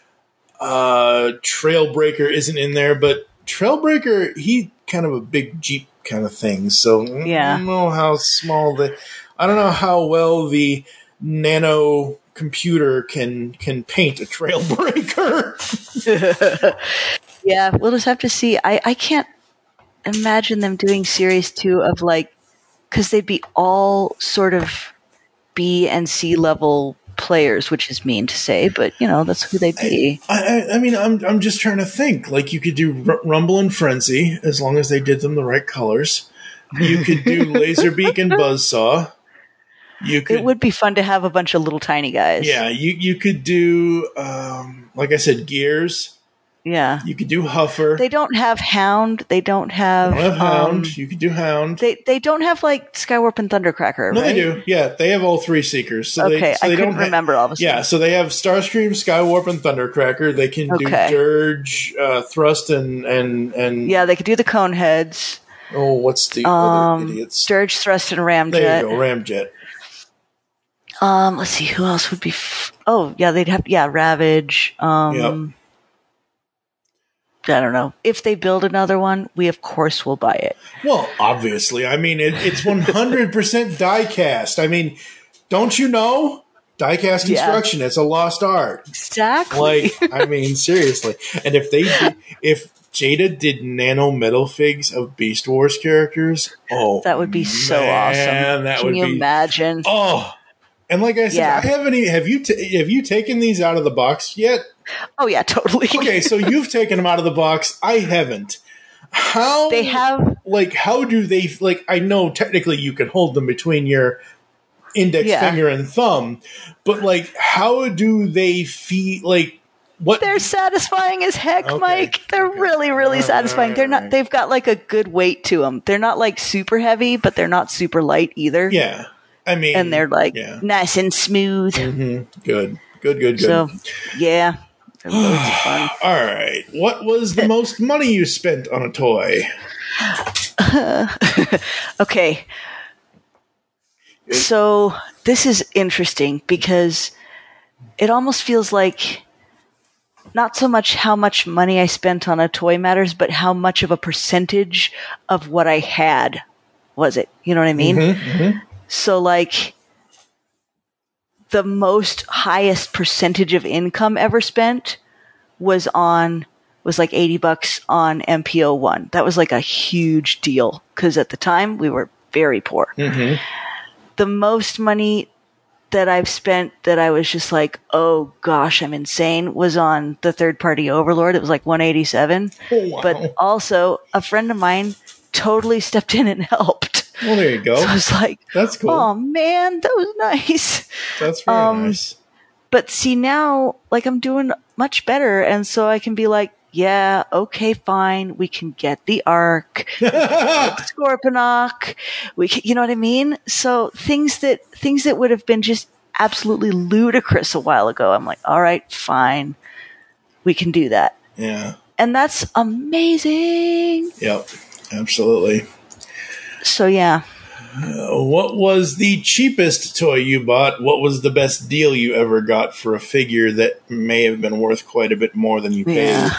F: uh, Trailbreaker isn't in there, but Trailbreaker he kind of a big Jeep kind of thing, so
G: Yeah.
F: I don't know how small the, I don't know how well the nano computer can can paint a Trailbreaker.
G: Yeah, we'll just have to see. I, I can't imagine them doing series two of like, because they'd be all sort of B and C level players, which is mean to say, but you know, that's who they'd be.
F: I, I, I mean, I'm I'm just trying to think. Like, you could do R- Rumble and Frenzy as long as they did them the right colors. You could do Laserbeak and Buzzsaw. You could,
G: It would be fun to have a bunch of little tiny guys.
F: yeah. You you could do, um, like I said, Gears.
G: Yeah.
F: You could do Huffer.
G: They don't have Hound. They don't have,
F: You don't have Hound.
G: um,
F: you could do Hound.
G: they they don't have like Skywarp and Thundercracker.
F: no,
G: right?
F: they do. Yeah, they have all three Seekers. So
G: Okay,
F: they, so
G: I
F: they
G: couldn't
F: don't ha-
G: remember all of a sudden.
F: Yeah, so they have Starscream, Skywarp, and Thundercracker. They can do
G: Okay.
F: Dirge, uh, Thrust, and and and
G: Yeah, they could do the cone heads.
F: oh, what's the
G: Um,
F: other idiots?
G: Dirge, Thrust, and Ramjet.
F: There you go, Ramjet.
G: Um, let's see who else would be. F- oh, yeah, they'd have yeah, Ravage. Um, I don't know if they build another one. We of course will buy it.
F: Well, obviously, I mean it, it's one hundred percent diecast. I mean, don't you know diecast
G: Yeah.
F: construction? It's a lost art.
G: Exactly.
F: Like, I mean, seriously. And if they, did, if Jada did nano metal figs of Beast Wars characters, oh,
G: that would be so
F: man,
G: awesome.
F: That
G: Can
F: would
G: you
F: be
G: imagine?
F: oh. And like I said,
G: Yeah.
F: I haven't. Have you? ta have you taken these out of the box yet?
G: Oh yeah, totally.
F: Okay, so you've taken them out of the box. I haven't. How
G: They have
F: like how do they like? I know technically you can hold them between your index
G: Yeah.
F: finger and thumb, but like how do they feel? Like what?
G: They're satisfying as heck,
F: Okay,
G: Mike. They're really, really
F: Alright,
G: satisfying. They're not.
F: alright.
G: They've got like a good weight to them. They're not like super heavy, but they're not super light either.
F: yeah, I mean,
G: and they're like
F: yeah.
G: nice and smooth. Mm-hmm.
F: good, good, good, good.
G: So, yeah, they're loads of fun.
F: All right, what was the most money you spent on a toy?
G: Okay. So this is interesting because it almost feels like not so much how much money I spent on a toy matters, but how much of a percentage of what I had was it. You know what I mean? Mm-hmm, mm-hmm. So like the most highest percentage of income ever spent was on was like 80 bucks on MPO 1. That was like a huge deal cuz at the time we were very poor. Mm-hmm. The most money that I've spent that I was just like, "Oh gosh, I'm insane," was on the third party Overlord. It was like 187.
F: Oh, wow.
G: But also a friend of mine totally stepped in and helped.
F: Well, there you go.
G: So I was like,
F: That's cool.
G: "Oh man, that was nice."
F: That's very
G: um,
F: nice.
G: But see now, like I'm doing much better, and so I can be like, yeah, okay, fine, we can get the Ark, Scorponok, we, can, you know what I mean? So things that things that would have been just absolutely ludicrous a while ago, I'm like, all right, fine, we can do that,
F: Yeah.
G: and that's amazing.
F: Yep. Absolutely.
G: So yeah,
F: what was the cheapest toy you bought? What was the best deal you ever got for a figure that may have been worth quite a bit more than you paid?
G: Yeah.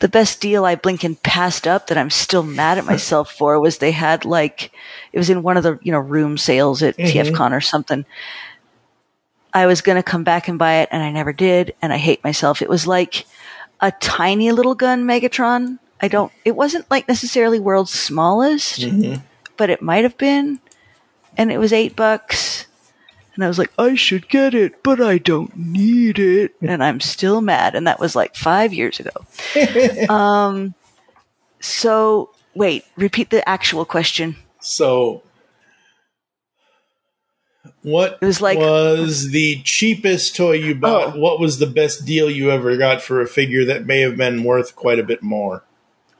G: The best deal I blinking passed up that I'm still mad at myself for was they had like it was in one of the you know room sales at
F: Mhm.
G: TFCon or something. I was going to come back and buy it and I never did. And I hate myself. It was like a tiny little gun Megatron. I don't, it wasn't like necessarily world's smallest,
F: Mhm.
G: but it might have been. And it was eight bucks. And I was like, I should get it, but I don't need it. And I'm still mad. And that was like five years ago. um, so wait, repeat the actual question.
F: So, what it was like was the cheapest toy you bought? What was the best deal you ever got for a figure that may have been worth quite a bit more?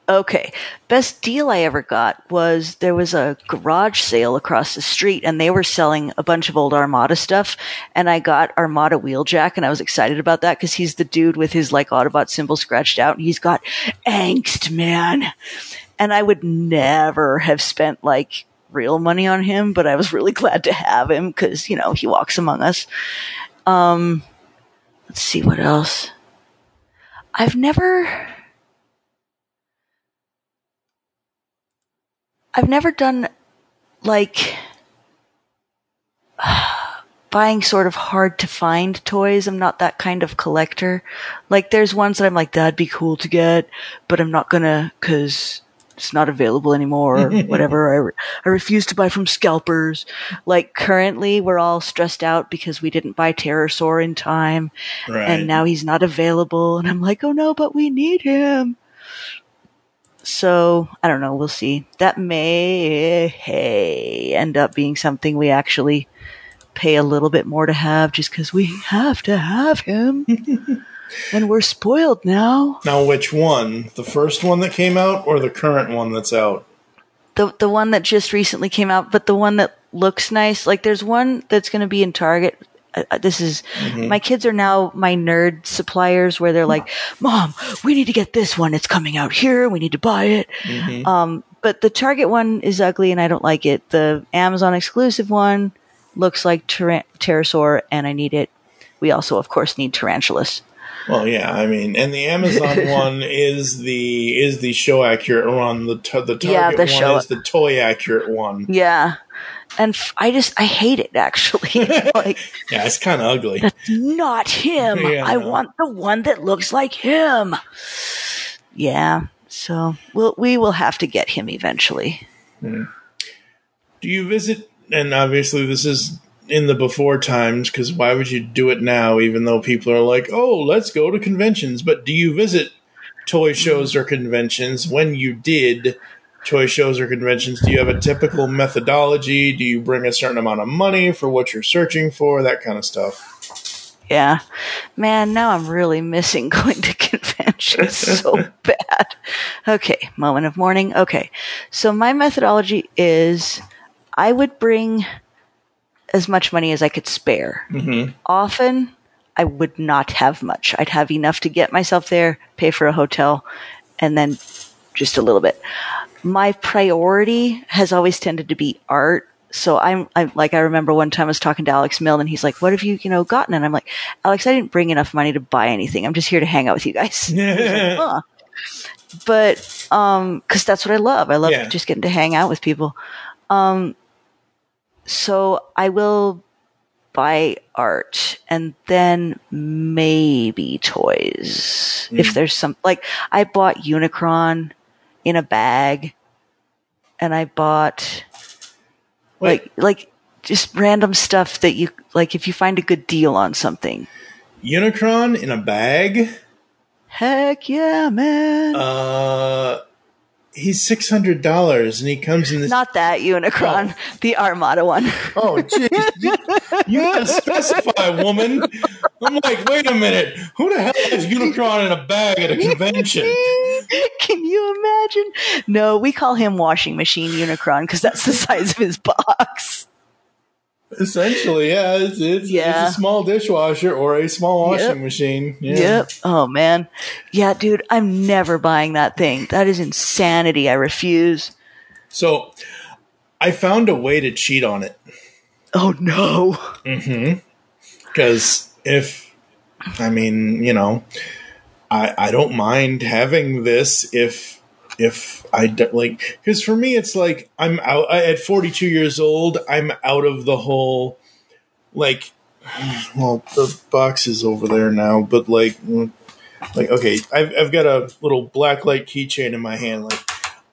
G: Okay. Best deal I ever got was there was a garage sale across the street and they were selling a bunch of old Armada stuff. And I got Armada Wheeljack and I was excited about that because he's the dude with his like Autobot symbol scratched out and he's got angst, man. And I would never have spent like real money on him, but I was really glad to have him because, you know, he walks among us. Um, let's see what else. I've never. I've never done like buying sort of hard to find toys. I'm not that kind of collector. Like there's ones that I'm like, that'd be cool to get, but I'm not gonna cause it's not available anymore or whatever. I, re- I refuse to buy from scalpers. Like currently we're all stressed out because we didn't buy Terrorsaur in time
F: Right.
G: and now he's not available. And I'm like, oh no, but we need him. So I don't know. We'll see. That may hey, end up being something we actually pay a little bit more to have just because we have to have him. and we're spoiled now.
F: Now, which one? The first one that came out or the current one that's out?
G: The the one that just recently came out, but the one that looks nice. Like there's one that's going to be in Target. Uh, uh, this is
F: Mhm.
G: my kids are now my nerd suppliers where they're like, "Mom, we need to get this one. It's coming out here. We need to buy it."
F: Mhm.
G: Um, but the Target one is ugly and I don't like it. The Amazon exclusive one looks like Tyran- Terrorsaur and I need it. We also, of course, need Tarantulas.
F: Well, yeah, I mean, and the Amazon one is the is the show accurate one. The t- the Target
G: Yeah, the
F: one
G: show-
F: is the toy accurate one.
G: Yeah. And f- I just, I hate it actually. like,
F: Yeah, it's kind of ugly.
G: that's not him.
F: Yeah,
G: I
F: I
G: want the one that looks like him. Yeah. So we'll, we will have to get him eventually. Hmm.
F: Do you visit? And obviously, this is in the before times because why would you do it now? Even though people are like, "Oh, let's go to conventions," but do you visit toy shows or conventions? When you did toy shows or conventions, do you have a typical methodology? Do you bring a certain amount of money for what you're searching for? That kind of stuff.
G: Yeah. Man, now I'm really missing going to conventions so bad. Okay, moment of mourning. Okay. So my methodology is I would bring as much money as I could spare.
F: Mm-hmm.
G: Often I would not have much. I'd have enough to get myself there, pay for a hotel, and then just a little bit. My priority has always tended to be art. So I'm, I'm like, I remember one time I was talking to Alex Milne and he's like, what have you, you know, gotten? And I'm like, Alex, I didn't bring enough money to buy anything. I'm just here to hang out with you guys. Like, "Huh." But, um, cause that's what I love. I love
F: Yeah.
G: just getting to hang out with people. Um, so I will buy art and then maybe toys. If
F: Mm.
G: there's some, like, I bought Unicron in a bag and I bought like, like just random stuff that you, like, if you find a good deal on something.
F: Unicron in a bag.
G: Heck yeah, man.
F: Uh, he's six hundred dollars, and he comes in this.
G: Not that Unicron, oh. the Armada one.
F: Oh, jeez. You, you gotta specify, woman. I'm like, wait a minute. Who the hell has Unicron in a bag at a convention?
G: Can you imagine? No, we call him washing machine Unicron because that's the size of his box.
F: Essentially, yeah, it's, it's,
G: Yeah.
F: it's a small dishwasher or a small washing
G: Yep.
F: machine. Yeah.
G: Yep. Oh man. Yeah, dude, I'm never buying that thing. That is insanity. I refuse.
F: So, I found a way to cheat on it.
G: Oh no.
F: Mm-hmm. Because if, I mean, you know, I I don't mind having this if if I do, like because for me it's like I'm out I, at 42 years old. I'm out of the whole like well, the box is over there now, but like, mm, like okay, I've I've got a little black light keychain in my hand. Like,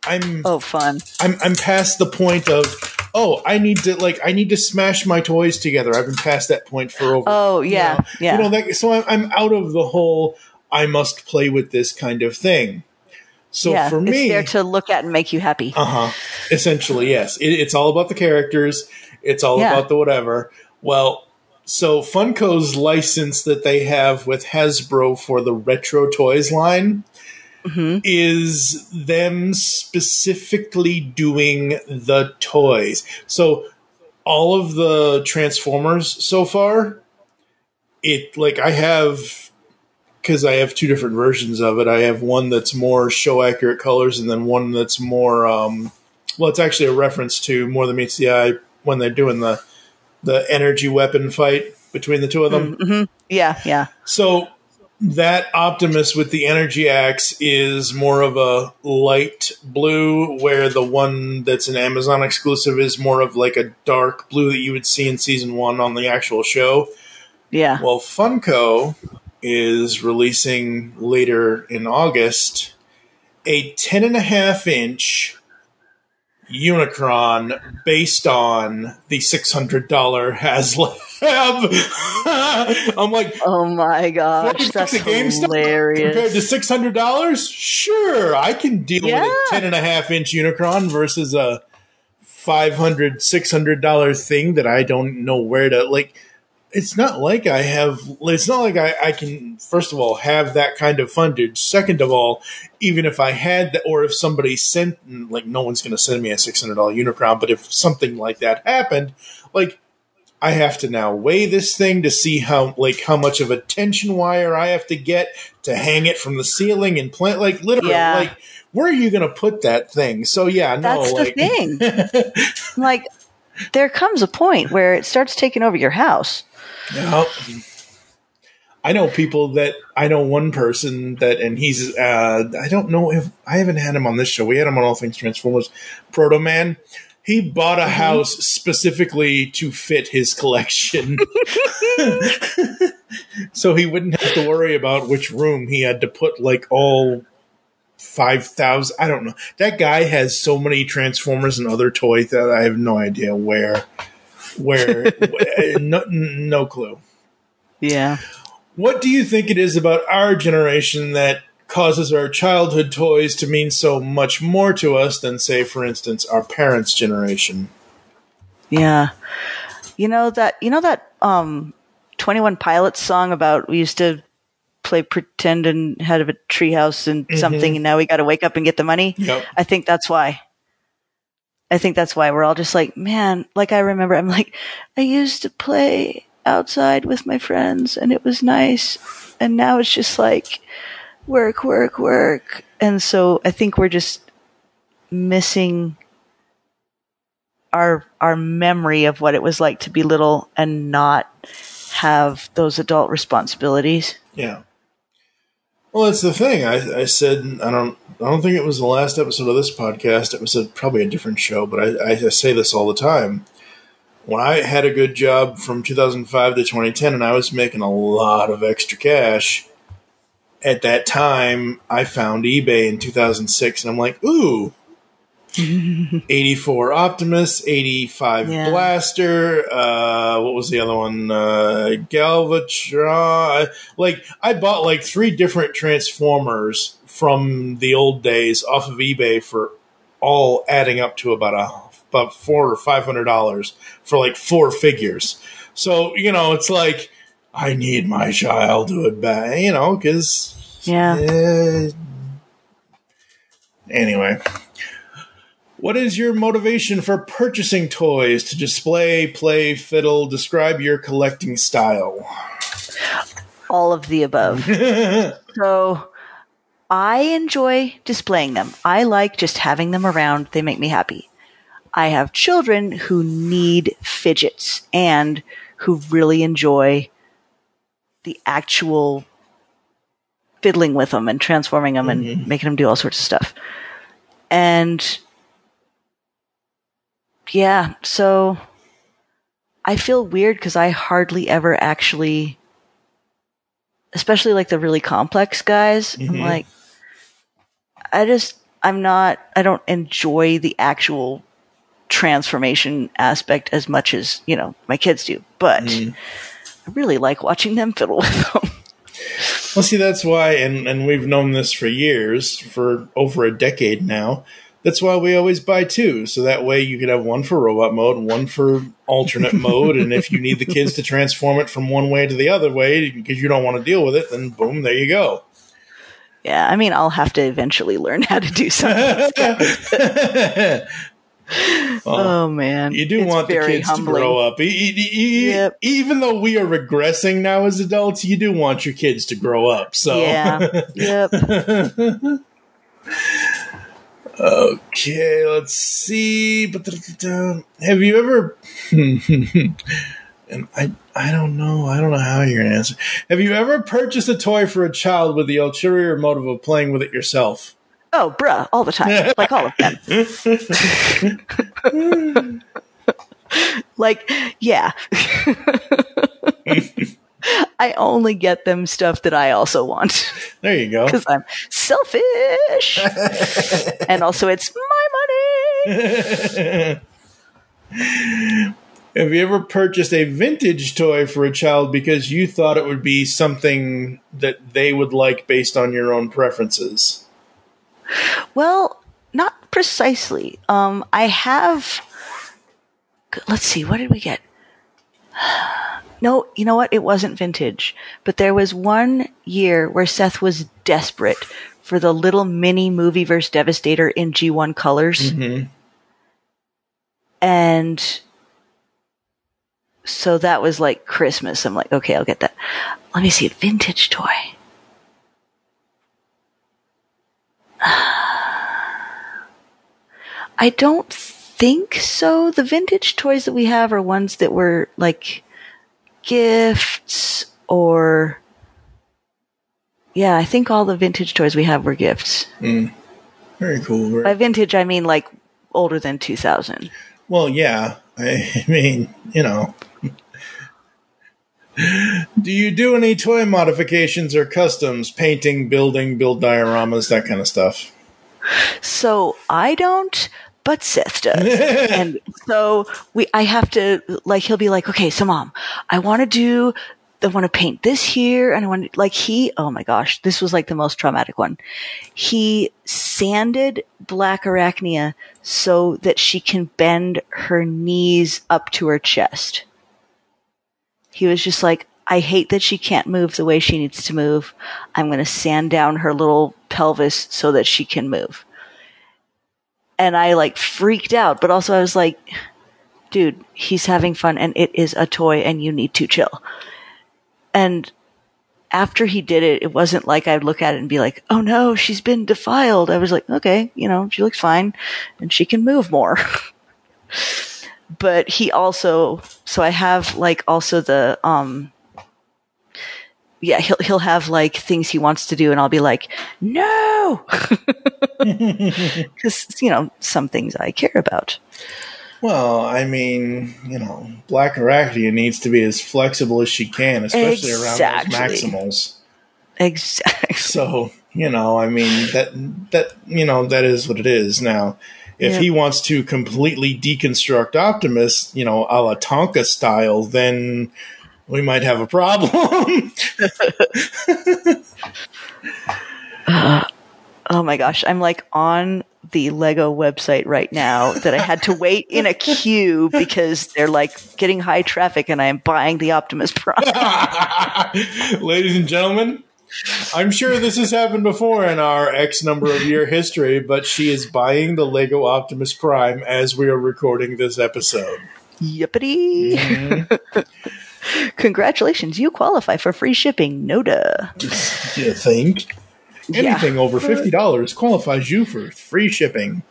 F: I'm
G: oh fun.
F: I'm I'm past the point of oh I need to like I need to smash my toys together. I've been past that point for over.
G: Oh yeah,
F: you know,
G: yeah.
F: You know that so I'm, I'm out of the whole I must play with this kind of thing. So
G: yeah,
F: for me,
G: it's there to look at and make you happy.
F: uh huh. Essentially, yes. It, it's all about the characters. It's all
G: Yeah.
F: about the whatever. Well, so Funko's license that they have with Hasbro for the retro toys line is them specifically doing the toys. So all of the Transformers so far, it like I have because I have two different versions of it. I have one that's more show accurate colors, and then one that's more. Um, well, it's actually a reference to more than meets the eye when they're doing the the energy weapon fight between the two of them.
G: hmm Yeah, yeah.
F: So that Optimus with the energy axe is more of a light blue, where the one that's an Amazon exclusive is more of like a dark blue that you would see in season one on the actual show.
G: Yeah.
F: Well, Funko is releasing later in August a 10 and a half inch Unicron based on the $600 HasLab. I'm like,
G: oh my gosh,
F: 40 bucks
G: that's hilarious.
F: compared to six hundred dollars. Sure, I can deal with a ten and a half inch Unicron versus a 500 600 dollar thing that I don't know where to like. It's not like I have. It's not like I, I can. First of all, have that kind of fundage. Second of all, even if I had that, or if somebody sent, like, no one's going to send me a six hundred dollar Unicron. But if something like that happened, like I have to now weigh this thing to see how like how much of a tension wire I have to get to hang it from the ceiling and plant like literally
G: Yeah.
F: like where are you going to put that thing? So yeah, no,
G: That's
F: like
G: the thing. like, there comes a point where it starts taking over your house.
F: Yeah. I know people that I know one person that, and he's uh, I don't know if I haven't had him on this show. We had him on All Things Transformers. Proto Man. He bought a house specifically to fit his collection, so he wouldn't have to worry about which room he had to put like all five thousand. I don't know. That guy has so many Transformers and other toys that I have no idea where, where, no, no clue.
G: Yeah.
F: What do you think it is about our generation that causes our childhood toys to mean so much more to us than, say, for instance, our parents' generation?
G: Yeah. You know that you know that um 21 Pilots song about we used to play pretend and had a treehouse and
F: Mhm.
G: something and now we got to wake up and get the money.
F: Yep.
G: I think that's why. I think that's why we're all just like, man, like I remember I'm like I used to play outside with my friends and it was nice and now it's just like work work work and so I think we're just missing our our memory of what it was like to be little and not have those adult responsibilities.
F: Yeah. Well, that's the thing. I, I said I don't. I don't think it was the last episode of this podcast. It was a, probably a different show, but I, I say this all the time. When I had a good job from 2005 to 2010, and I was making a lot of extra cash, at that time I found eBay in 2006, and I'm like, ooh. 84 Optimus, 85
G: Yeah.
F: Blaster, uh, what was the other one? Uh, Galvatron. Like, I bought like three different Transformers from the old days off of eBay for all adding up to about a, about four or five hundred dollars for like four figures. So, you know, it's like, I need my childhood back, you know, cause,
G: Yeah.
F: Anyway, what is your motivation for purchasing toys to display, play, fiddle? Describe your collecting style.
G: All of the above. so I enjoy displaying them. I like just having them around. They make me happy. I have children who need fidgets and who really enjoy the actual fiddling with them and transforming them and mm-hmm. making them do all sorts of stuff. And yeah, so I feel weird because I hardly ever actually, especially like the really complex guys. I'm
F: Mhm.
G: like, I just, I'm not, I don't enjoy the actual transformation aspect as much as, you know, my kids do. But
F: Mm.
G: I really like watching them fiddle with them.
F: Well, see, that's why, and, and we've known this for years, for over a decade now. That's why we always buy two, so that way you could have one for robot mode, one for alternate mode, and if you need the kids to transform it from one way to the other way because you don't want to deal with it, then boom, there you go.
G: Yeah, I mean, I'll have to eventually learn how to do something. oh man,
F: You do
G: It's
F: want the kids
G: humbling.
F: to grow up. E- e- e- Even though we are regressing now as adults, you do want your kids to grow up. So
G: Yeah. Yep.
F: Okay, let's see. But have you ever? and I, I don't know. I don't know how you're gonna answer. Have you ever purchased a toy for a child with the ulterior motive of playing with it yourself?
G: Oh, bruh, all the time, like all of them. like, yeah. I only get them stuff that I also want.
F: There you go.
G: Because I'm selfish. and also, it's my money.
F: Have you ever purchased a vintage toy for a child because you thought it would be something that they would like based on your own preferences?
G: Well, not precisely. Um, I have. Let's see, what did we get? No, you know what? It wasn't vintage. But there was one year where Seth was desperate for the little mini Movieverse Devastator in G1 colors.
F: Mm-hmm.
G: And so that was like Christmas. I'm like, okay, I'll get that. Let me see a vintage toy. I don't think so. The vintage toys that we have are ones that were like gifts or yeah, I think all the vintage toys we have were gifts.
F: Mm. Very cool.
G: By vintage, I mean like older than 2000.
F: Well, yeah. I mean, you know. do you do any toy modifications or customs, painting, building, build dioramas, that kind of stuff?
G: So I don't, but Seth does. and so we, I have to, like, he'll be like, okay, so mom, I want to do, I want to paint this here. And I want to, like, he, oh my gosh, this was like the most traumatic one. He sanded Blackarachnia so that she can bend her knees up to her chest. He was just like, I hate that she can't move the way she needs to move. I'm going to sand down her little pelvis so that she can move. And I like freaked out, but also I was like, dude, he's having fun and it is a toy and you need to chill. And after he did it, it wasn't like I'd look at it and be like, oh no, she's been defiled. I was like, okay, you know, she looks fine and she can move more. but he also, so I have like also the, um, yeah, he'll he'll have like things he wants to do, and I'll be like, no, because you know some things I care about.
F: Well, I mean, you know, Blackarachnia needs to be as flexible as she can, especially
G: Exactly.
F: around those maximals.
G: Exactly.
F: So, you know, I mean that that you know that is what it is. Now, if
G: Yeah.
F: he wants to completely deconstruct Optimus, you know, a la Tonka style, then we might have a problem.
G: Oh my gosh, I'm like on the Lego website right now that I had to wait in a queue because they're like getting high traffic, and I am buying the Optimus Prime.
F: Ladies and gentlemen, I'm sure this has happened before in our X number of year history, but she is buying the Lego Optimus Prime as we are recording this episode.
G: Yippity! Mm-hmm. Congratulations, you qualify for free shipping. No duh.
F: You think? Anything over fifty dollars qualifies you for free shipping.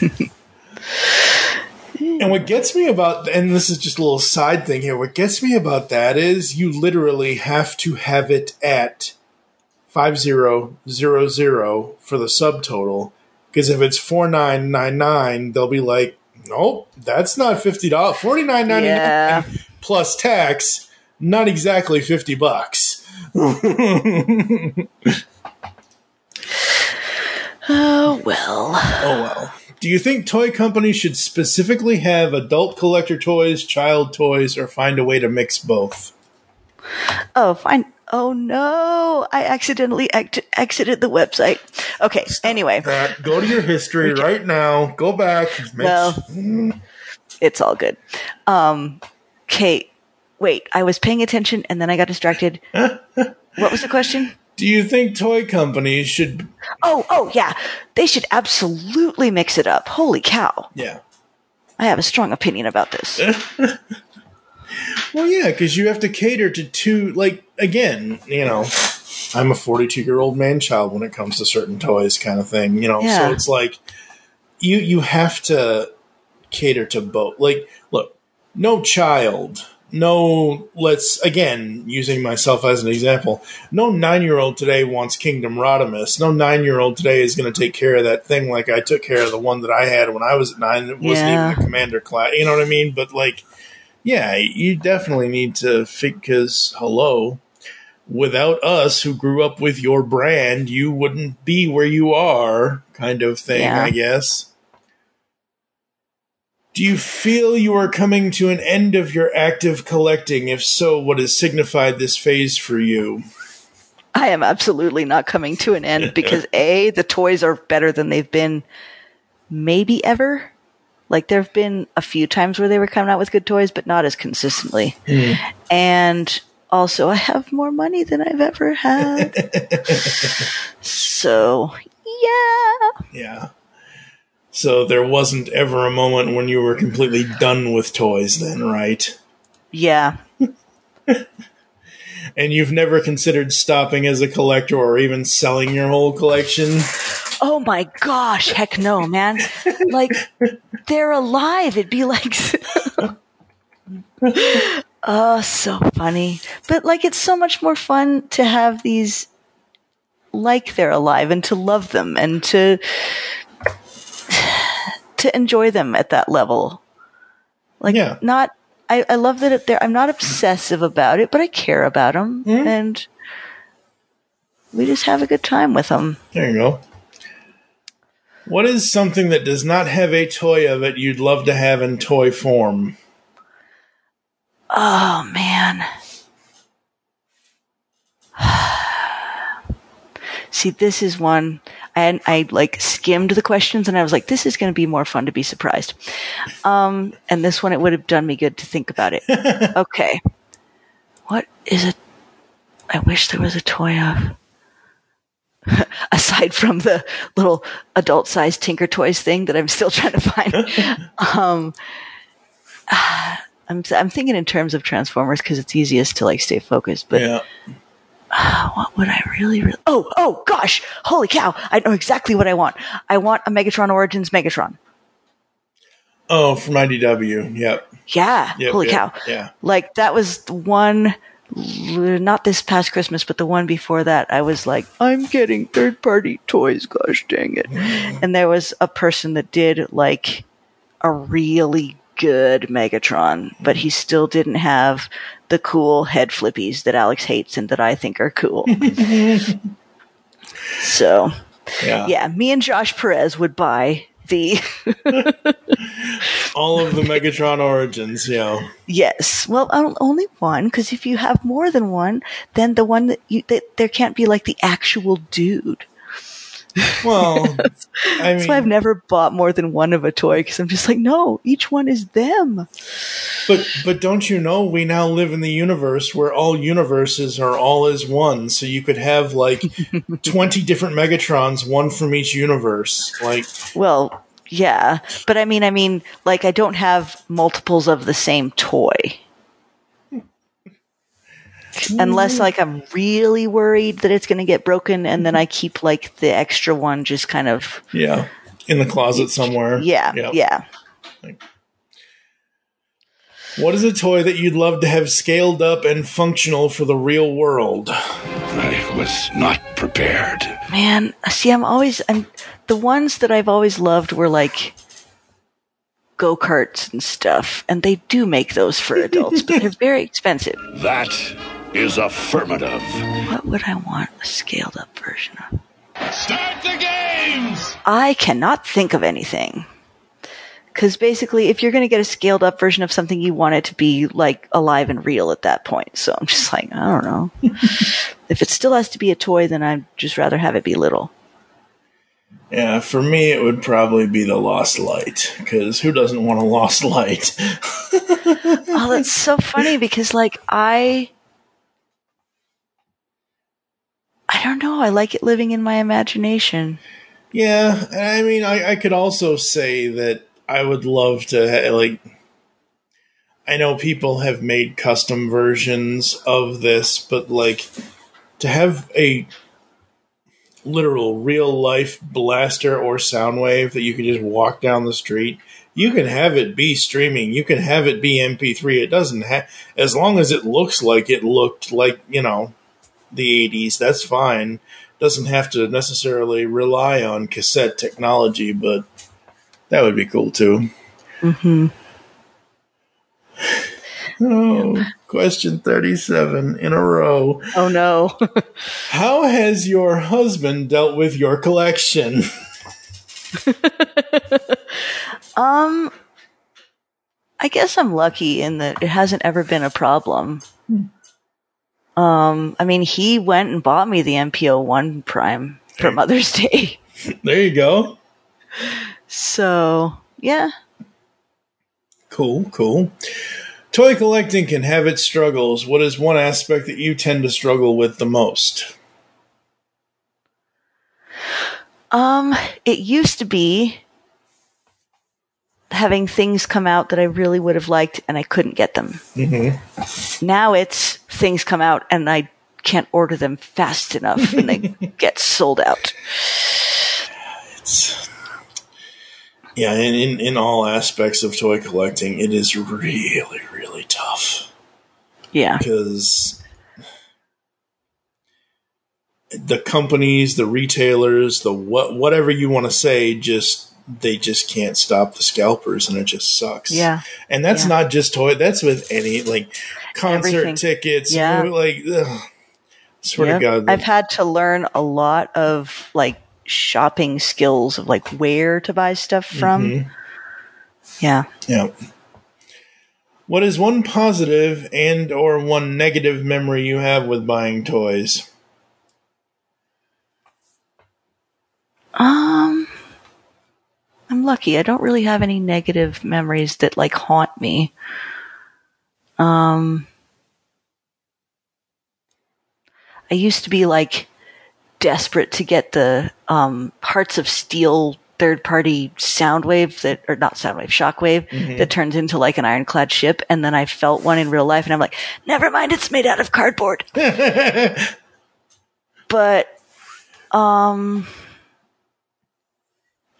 F: and what gets me about and this is just a little side thing here, what gets me about that is you literally have to have it at five zero zero zero for the subtotal. Because if it's four nine nine nine, they'll be like, Nope, that's not fifty dollars. Forty nine ninety nine
G: Yeah.
F: plus tax. Not exactly fifty bucks.
G: Oh well.
F: Oh well. Do you think toy companies should specifically have adult collector toys, child toys, or find a way to mix both?
G: Oh, fine. Oh no, I accidentally ex- exited the website. Okay, anyway.
F: That. Go to your history right now. Go back.
G: Well, it's all good. Um, Kate, wait, I was paying attention and then I got distracted. what was the question?
F: Do you think toy companies should?
G: Oh, oh, yeah. They should absolutely mix it up. Holy cow.
F: Yeah.
G: I have a strong opinion about this.
F: Well, yeah, because you have to cater to two. Like again, you know, I'm a 42 year old man child when it comes to certain toys, kind of thing. You know,
G: Yeah.
F: so it's like you you have to cater to both. Like, look, no child, no. Let's again using myself as an example. No nine year old today wants Kingdom Rodimus. No nine year old today is going to take care of that thing like I took care of the one that I had when I was at nine. It wasn't
G: Yeah.
F: even a commander class. You know what I mean? But like yeah, you definitely need to because hello, without us who grew up with your brand, you wouldn't be where you are, kind of thing,
G: Yeah.
F: I guess. Do you feel you are coming to an end of your active collecting? If so, what has signified this phase for you?
G: I am absolutely not coming to an end because A, the toys are better than they've been maybe ever. Like there have been a few times where they were coming out with good toys, but not as consistently. Hmm. And also I have more money than I've ever had. so yeah.
F: Yeah. So there wasn't ever a moment when you were completely done with toys, then, right?
G: Yeah.
F: And you've never considered stopping as a collector or even selling your whole collection?
G: Oh my gosh, heck no, man. Like they're alive. It'd be like Oh, so funny. But like it's so much more fun to have these like they're alive and to love them and to to enjoy them at that level. Like
F: Yeah.
G: not I, I love that it, they're, I'm not obsessive about it, but I care about them hmm? and we just have a good time with them.
F: There you go. What is something that does not have a toy of it you'd love to have in toy form?
G: Oh man. See, this is one, and I like skimmed the questions and I was like, this is going to be more fun to be surprised. Um, and this one, it would have done me good to think about it. okay. What is it? I wish there was a toy of. Aside from the little adult sized Tinker Toys thing that I'm still trying to find. um, I'm I'm thinking in terms of Transformers because it's easiest to like stay focused. But
F: Yeah.
G: what would I really, really? Oh, oh gosh! Holy cow! I know exactly what I want. I want a Megatron Origins Megatron.
F: Oh, from IDW. Yep.
G: Yeah!
F: Yep,
G: Holy
F: yep,
G: cow!
F: Yeah.
G: Like that was one. Not this past Christmas, but the one before that. I was like, I'm getting third party toys. Gosh dang it! Mm. and there was a person that did like a really good Megatron, but he still didn't have the cool head flippies that Alex hates and that I think are cool. so,
F: Yeah.
G: yeah, me and Josh Perez would buy the
F: All of the Megatron Origins, yeah.
G: yes. Well, only one because if you have more than one, then the one that you that there can't be like the actual dude.
F: Well, I
G: That's
F: mean,
G: why I've never bought more than one of a toy because I'm just like, no, each one is them.
F: but but don't you know we now live in the universe where all universes are all as one, so you could have like twenty different Megatrons, one from each universe. Like,
G: Well, yeah, but I mean, I mean, like I don't have multiples of the same toy. Unless mm. like I'm really worried that it's going to get broken and then mm-hmm. I keep like the extra one just kind of
F: yeah, in the closet somewhere.
G: yeah,
F: Yep.
G: yeah.
F: What is a toy that you'd love to have scaled up and functional for the real world?
E: I was not prepared.
G: Man, see, I'm always I'm the ones that I've always loved were like go karts and stuff, and they do make those for adults, but they're very expensive.
E: That is affirmative.
G: What would I want a scaled up version of?
E: Start the games!
G: I cannot think of anything. Because basically, if you're going to get a scaled up version of something, you want it to be like alive and real at that point. So I'm just like, I don't know. if it still has to be a toy, then I'd just rather have it be little.
F: Yeah, for me, it would probably be the Lost Light because who doesn't want a Lost Light?
G: oh, that's so funny because like I I don't know, I like it living in my imagination.
F: Yeah, I mean, I, I could also say that I would love to ha- like. I know people have made custom versions of this, but like to have a literal real life blaster or Soundwave that you can just walk down the street. You can have it be streaming. You can have it be MP3. It doesn't have, as long as it looks like it looked like, you know, the 80s, that's fine. Doesn't have to necessarily rely on cassette technology, but that would be cool too.
G: Mm-hmm.
F: Oh, question 37 in a row.
G: Oh no.
F: How has your husband dealt with your collection?
G: um I guess I'm lucky in that it hasn't ever been a problem. Um I mean he went and bought me the MPO 1 Prime for Mother's Day.
F: there you go.
G: So, yeah.
F: Cool, cool. Toy collecting can have its struggles. What is one aspect that you tend to struggle with the most?
G: Um, it used to be having things come out that I really would have liked and I couldn't get them.
F: Mm-hmm.
G: Now it's things come out and I can't order them fast enough and they get sold out.
F: It's yeah, in, in in all aspects of toy collecting, it is really really tough.
G: Yeah,
F: because the companies, the retailers, the what whatever you want to say, just they just can't stop the scalpers, and it just sucks.
G: Yeah,
F: and that's
G: yeah.
F: not just toy. That's with any like concert
G: Everything.
F: tickets.
G: Yeah.
F: like ugh. swear
G: Yep.
F: to God,
G: I've had to learn a lot of like shopping skills of like where to buy stuff from.
F: Mhm.
G: Yeah.
F: Yeah. What is one positive and or one negative memory you have with buying toys?
G: Um, I'm lucky. I don't really have any negative memories that like haunt me. Um, I used to be like desperate to get the um, Hearts of Steel third party Soundwave that, or not Soundwave, Shockwave
I: Mhm.
G: that turns into like an ironclad ship. And then I felt one in real life and I'm like, never mind, it's made out of cardboard. but, um,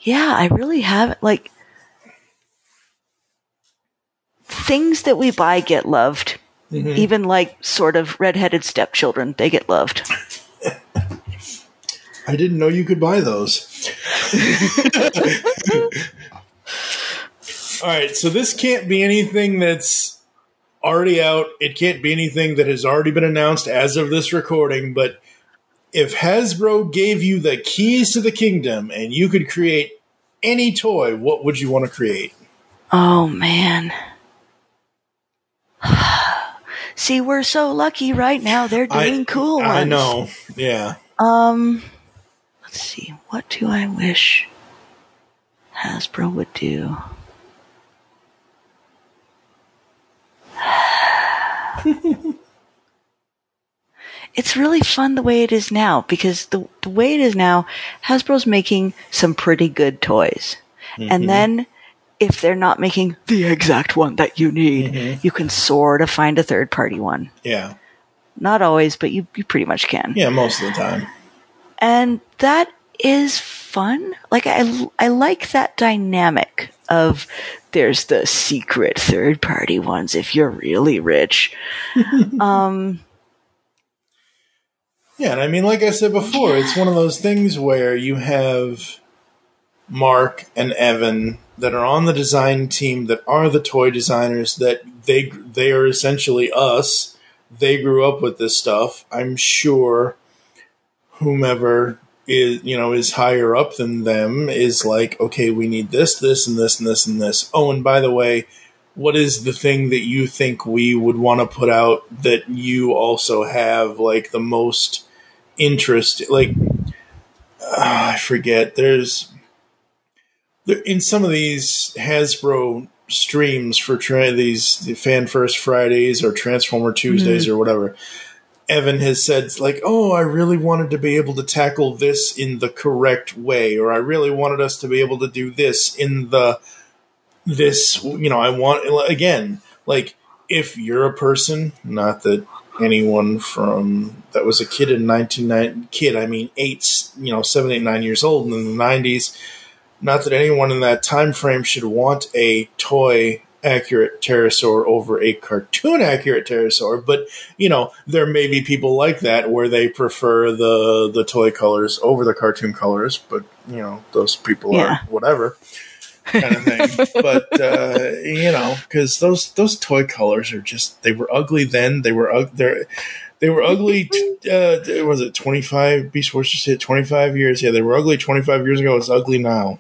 G: yeah, I really haven't like things that we buy get loved.
F: Mhm.
G: Even like sort of redheaded stepchildren, they get loved.
F: I didn't know you could buy those. All right, so this can't be anything that's already out. It can't be anything that has already been announced as of this recording, but if Hasbro gave you the keys to the kingdom and you could create any toy, what would you want to create?
G: Oh man. See, we're so lucky right now. They're doing cool ones.
F: I know. Yeah.
G: Um, let's see. What do I wish Hasbro would do? it's really fun the way it is now because the the way it is now, Hasbro's making some pretty good toys.
I: Mhm.
G: And then if they're not making the exact one that you need, you can sort of find a third party one.
F: Yeah.
G: Not always, but you, you pretty much can.
F: Yeah, most of the time.
G: And that is fun. Like I I like that dynamic of there's the secret third party ones if you're really rich. um
F: Yeah, and I mean, like I said before, it's one of those things where you have Mark and Evan that are on the design team that are the toy designers that they they are essentially us. They grew up with this stuff. I'm sure whomever is you know is higher up than them is like, okay, we need this, this, and this, and this, and this. Oh, and by the way, what is the thing that you think we would want to put out that you also have like the most interest? Like, uh, I forget. There's there, in some of these Hasbro streams for tra- these the Fan First Fridays or Transformer Tuesdays
I: Mhm.
F: or whatever. Evan has said like, "Oh, I really wanted to be able to tackle this in the correct way, or I really wanted us to be able to do this in the this. You know, I want again, like if you're a person, not that anyone from that was a kid in 1990 kid, I mean eight, you know, seven, eight, nine years old in the 90s. Not that anyone in that time frame should want a toy accurate Terrorsaur over a cartoon accurate Terrorsaur, but you know there may be people like that where they prefer the the toy colors over the cartoon colors. But you know those people
G: Yeah.
F: are whatever kind of thing. but uh, you know because those those toy colors are just they were ugly then. They were ugly. they're were ugly. Uh, was it twenty five? Beast Wars just hit twenty five years. Yeah, they were ugly twenty five years ago. It's ugly now.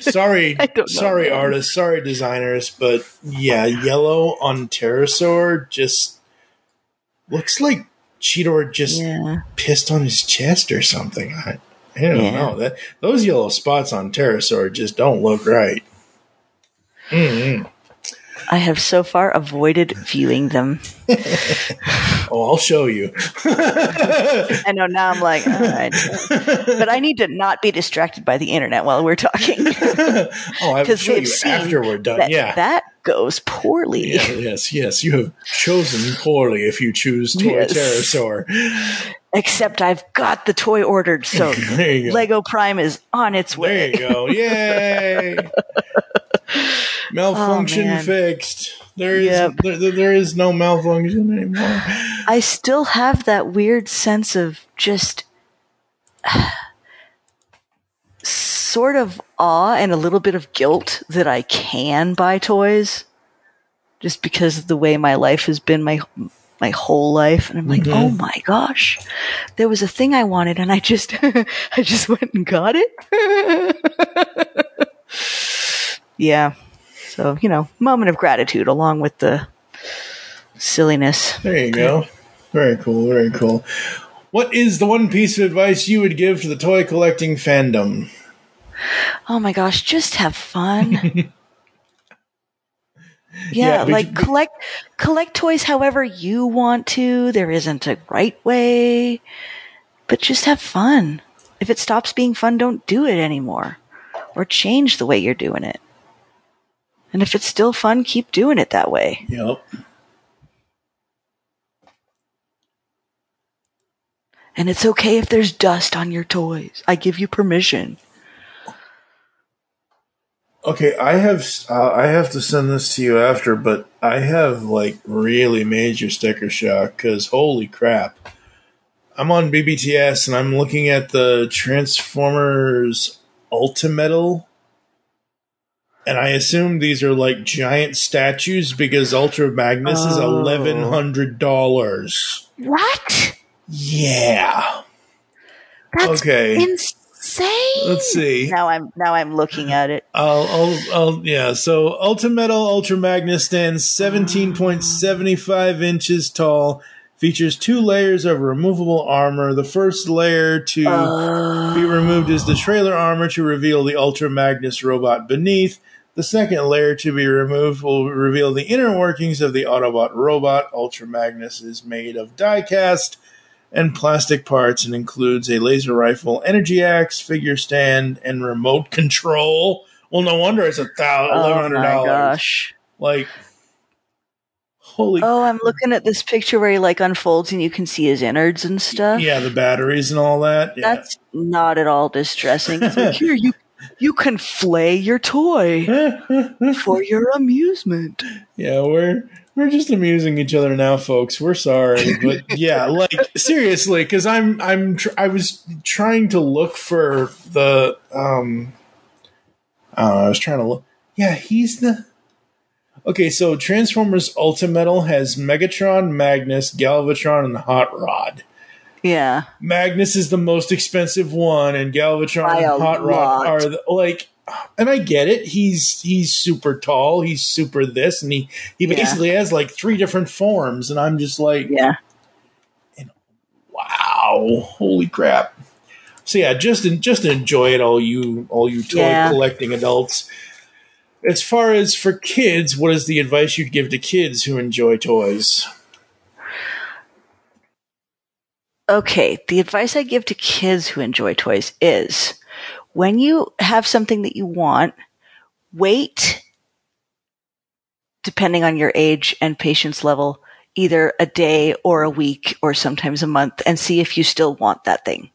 F: Sorry, sorry,
G: man.
F: artists, sorry, designers, but yeah, yellow on Terrorsaur just looks like Cheetor just pissed on his chest or something. I, I don't
G: Yeah.
F: know that those yellow spots on Terrorsaur just don't look right. Mm-mm.
G: I have so far avoided viewing them.
F: Oh, I'll show you.
G: I know now I'm like, oh, all right. but I need to not be distracted by the internet while we're talking.
F: Oh, I will show you after we're done.
G: that
F: yeah.
G: that goes poorly.
F: Yeah, yes, yes. You have chosen poorly if you choose Toy
G: Yes.
F: Terrorsaur.
G: Except I've got the toy ordered, so
F: There you go.
G: Lego Prime is on its way.
F: There you go. Yay! Malfunction
G: Oh,
F: fixed. There is
G: Yep.
F: there, there- there is no malfunction anymore.
G: I still have that weird sense of just sort of awe and a little bit of guilt that I can buy toys just because of the way my life has been my my whole life and I'm like,
I: Mhm.
G: "Oh my gosh. There was a thing I wanted and I just I just went and got it." yeah. So, you know, moment of gratitude along with the silliness.
F: There you go. Very cool. Very cool. What is the one piece of advice you would give to the toy collecting fandom?
G: Oh my gosh, just have fun. yeah,
F: Yeah,
G: like collect collect toys however you want to. There isn't a right way, but just have fun. If it stops being fun, don't do it anymore or change the way you're doing it. And if it's still fun, keep doing it that way.
F: Yep.
G: And it's okay if there's dust on your toys. I give you permission.
F: Okay, I have uh, I have to send this to you after, but I have like really major sticker shock because holy crap! I'm on BBTS and I'm looking at the Transformers Ultimetal, and I assume these are like giant statues because Ultra Magnus is
G: Oh.
F: eleven hundred dollars.
G: What?
F: Yeah.
G: That's
F: okay.
G: insane.
F: Let's see.
G: Now I'm now I'm looking at it.
F: I'll, I'll, I'll, yeah. So Ultimetal Ultra Magnus stands 17.75 inches tall. Features two layers of removable armor. The first layer to oh. be removed is the trailer armor to reveal the Ultra Magnus robot beneath. The second layer to be removed will reveal the inner workings of the Autobot robot. Ultra Magnus is made of die-cast and plastic parts and includes a laser rifle, energy axe, figure stand, and remote control. Well, no wonder it's a thousand,
G: Oh
F: eleven hundred
G: my
F: dollars.
G: gosh.
F: Like, holy
G: Oh, I'm looking at this picture where he like unfolds and you can see his innards and stuff.
F: yeah, the batteries and all that. Yeah.
G: That's not at all distressing. It's like, here you you can flay your toy for your amusement.
F: Yeah, we're we're just amusing each other now, folks. We're sorry, but yeah, like seriously, because I'm I'm tr- I was trying to look for the um Uh, I was trying to look. Yeah, he's the. Okay, so Transformers Ultimetal has Megatron, Magnus, Galvatron, and Hot Rod.
G: Yeah.
F: Magnus is the most expensive one, and Galvatron
G: By
F: and Hot Rod are the, like. And I get it. He's he's super tall. He's super this, and he he
G: Yeah.
F: basically has like three different forms. And I'm just like,
G: Yeah.
F: and wow, holy crap! So yeah, just just enjoy it, all you all you toy
G: Yeah.
F: collecting adults. As far as for kids, what is the advice you'd give to kids who enjoy toys?
G: Okay, the advice I give to kids who enjoy toys is when you have something that you want, wait, depending on your age and patience level, either a day or a week or sometimes a month and see if you still want that thing.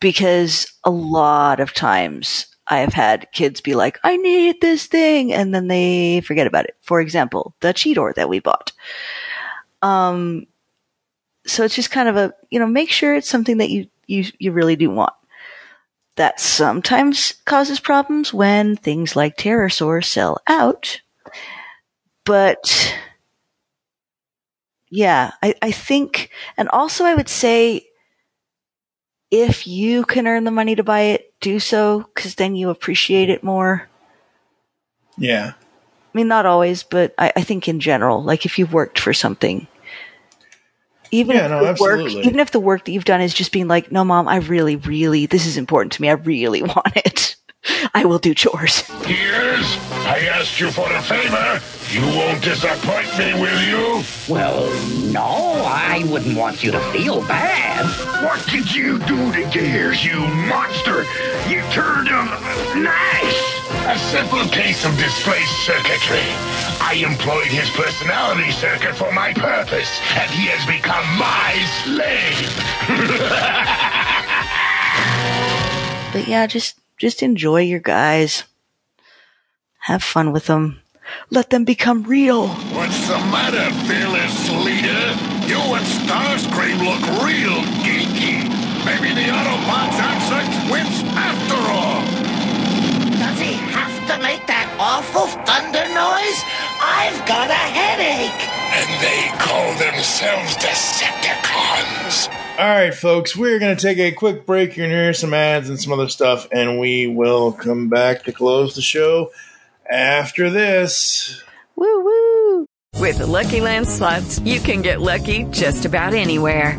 G: Because a lot of times I have had kids be like, I need this thing. And then they forget about it. For example, the Cheetor that we bought. Um, so it's just kind of a you know make sure it's something that you you you really do want that sometimes causes problems when things like Terrorsaur sell out. But yeah I, I think and also i would say if you can earn the money to buy it do so because then you appreciate it more.
F: Yeah,
G: I mean, not always, but I, I think in general, like if you've worked for something, even
F: Yeah,
G: if
F: no,
G: the work, even if the work that you've done is just being like, no, mom, I really, really, this is important to me. I really want it. I will do chores.
E: Years? I asked you for a favor. You won't disappoint me, will you?
D: Well, no, I wouldn't want you to feel bad.
E: What did you do to Gears, you monster? You turned him nice. A simple case of displaced circuitry. I employed his personality circuit for my purpose, and he has become my slave.
G: But yeah, just, just enjoy your guys. Have fun with them. Let them become real.
E: What's the matter, fearless leader? You and Starscream look real geeky. Maybe the Autobots
D: awful thunder noise? I've got a headache.
E: And they call themselves Decepticons.
F: All right, folks, we're going to take a quick break. You're going to hear some ads and some other stuff, and we will come back to close the show after this.
G: Woo woo!
H: With the Lucky Land slots, you can get lucky just about anywhere.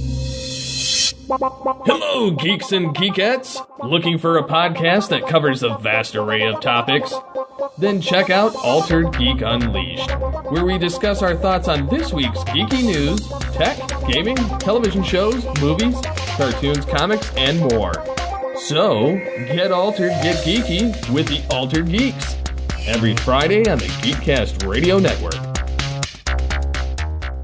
J: Hello, geeks and geekettes! Looking for a podcast that covers a vast array of topics? Then check out Altered Geek Unleashed, where we discuss our thoughts on this week's geeky news, tech, gaming, television shows, movies, cartoons, comics, and more. So, get altered, get geeky with the Altered Geeks. Every Friday on the Geekcast Radio Network.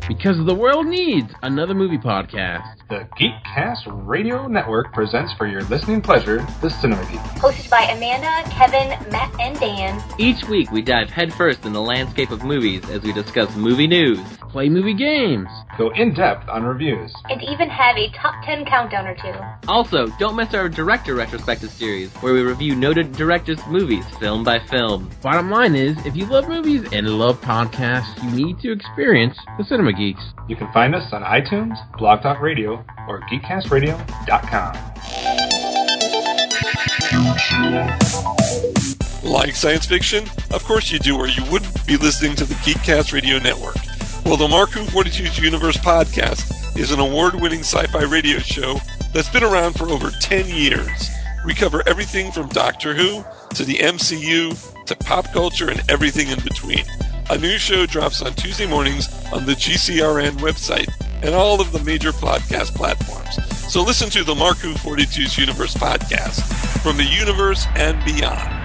K: Because the world needs another movie podcast.
L: The Geekcast Radio Network presents for your listening pleasure the Cinema Geek.
M: Hosted by Amanda, Kevin, Matt, and Dan.
K: Each week we dive headfirst in the landscape of movies as we discuss movie news, play movie games,
L: Go in depth on reviews.
M: And even have a top 10 countdown or two.
K: Also, don't miss our director retrospective series, where we review noted directors' movies film by film. Bottom line is, if you love movies and love podcasts, you need to experience the Cinema Geeks.
L: You can find us on iTunes, Blog Talk Radio, or GeekCastRadio.com.
N: Like science fiction? Of course you do, or you wouldn't be listening to the Geekcast Radio Network. Well, the Marku 42's Universe podcast is an award winning sci fi radio show that's been around for over 10 years. We cover everything from Doctor Who to the MCU to pop culture and everything in between. A new show drops on Tuesday mornings on the GCRN website and all of the major podcast platforms. So listen to the Marku 42's Universe podcast from the universe and beyond.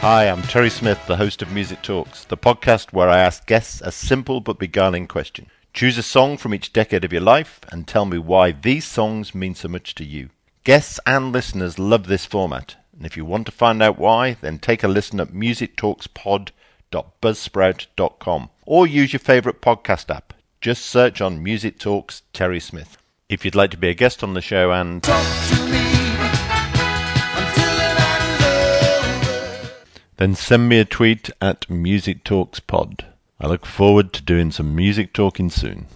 O: Hi, I'm Terry Smith, the host of Music Talks, the podcast where I ask guests a simple but beguiling question. Choose a song from each decade of your life and tell me why these songs mean so much to you. Guests and listeners love this format, and if you want to find out why, then take a listen at musictalkspod.buzzsprout.com or use your favorite podcast app. Just search on Music Talks Terry Smith. If you'd like to be a guest on the show and then send me a tweet at Music Talks Pod. I look forward to doing some music talking soon.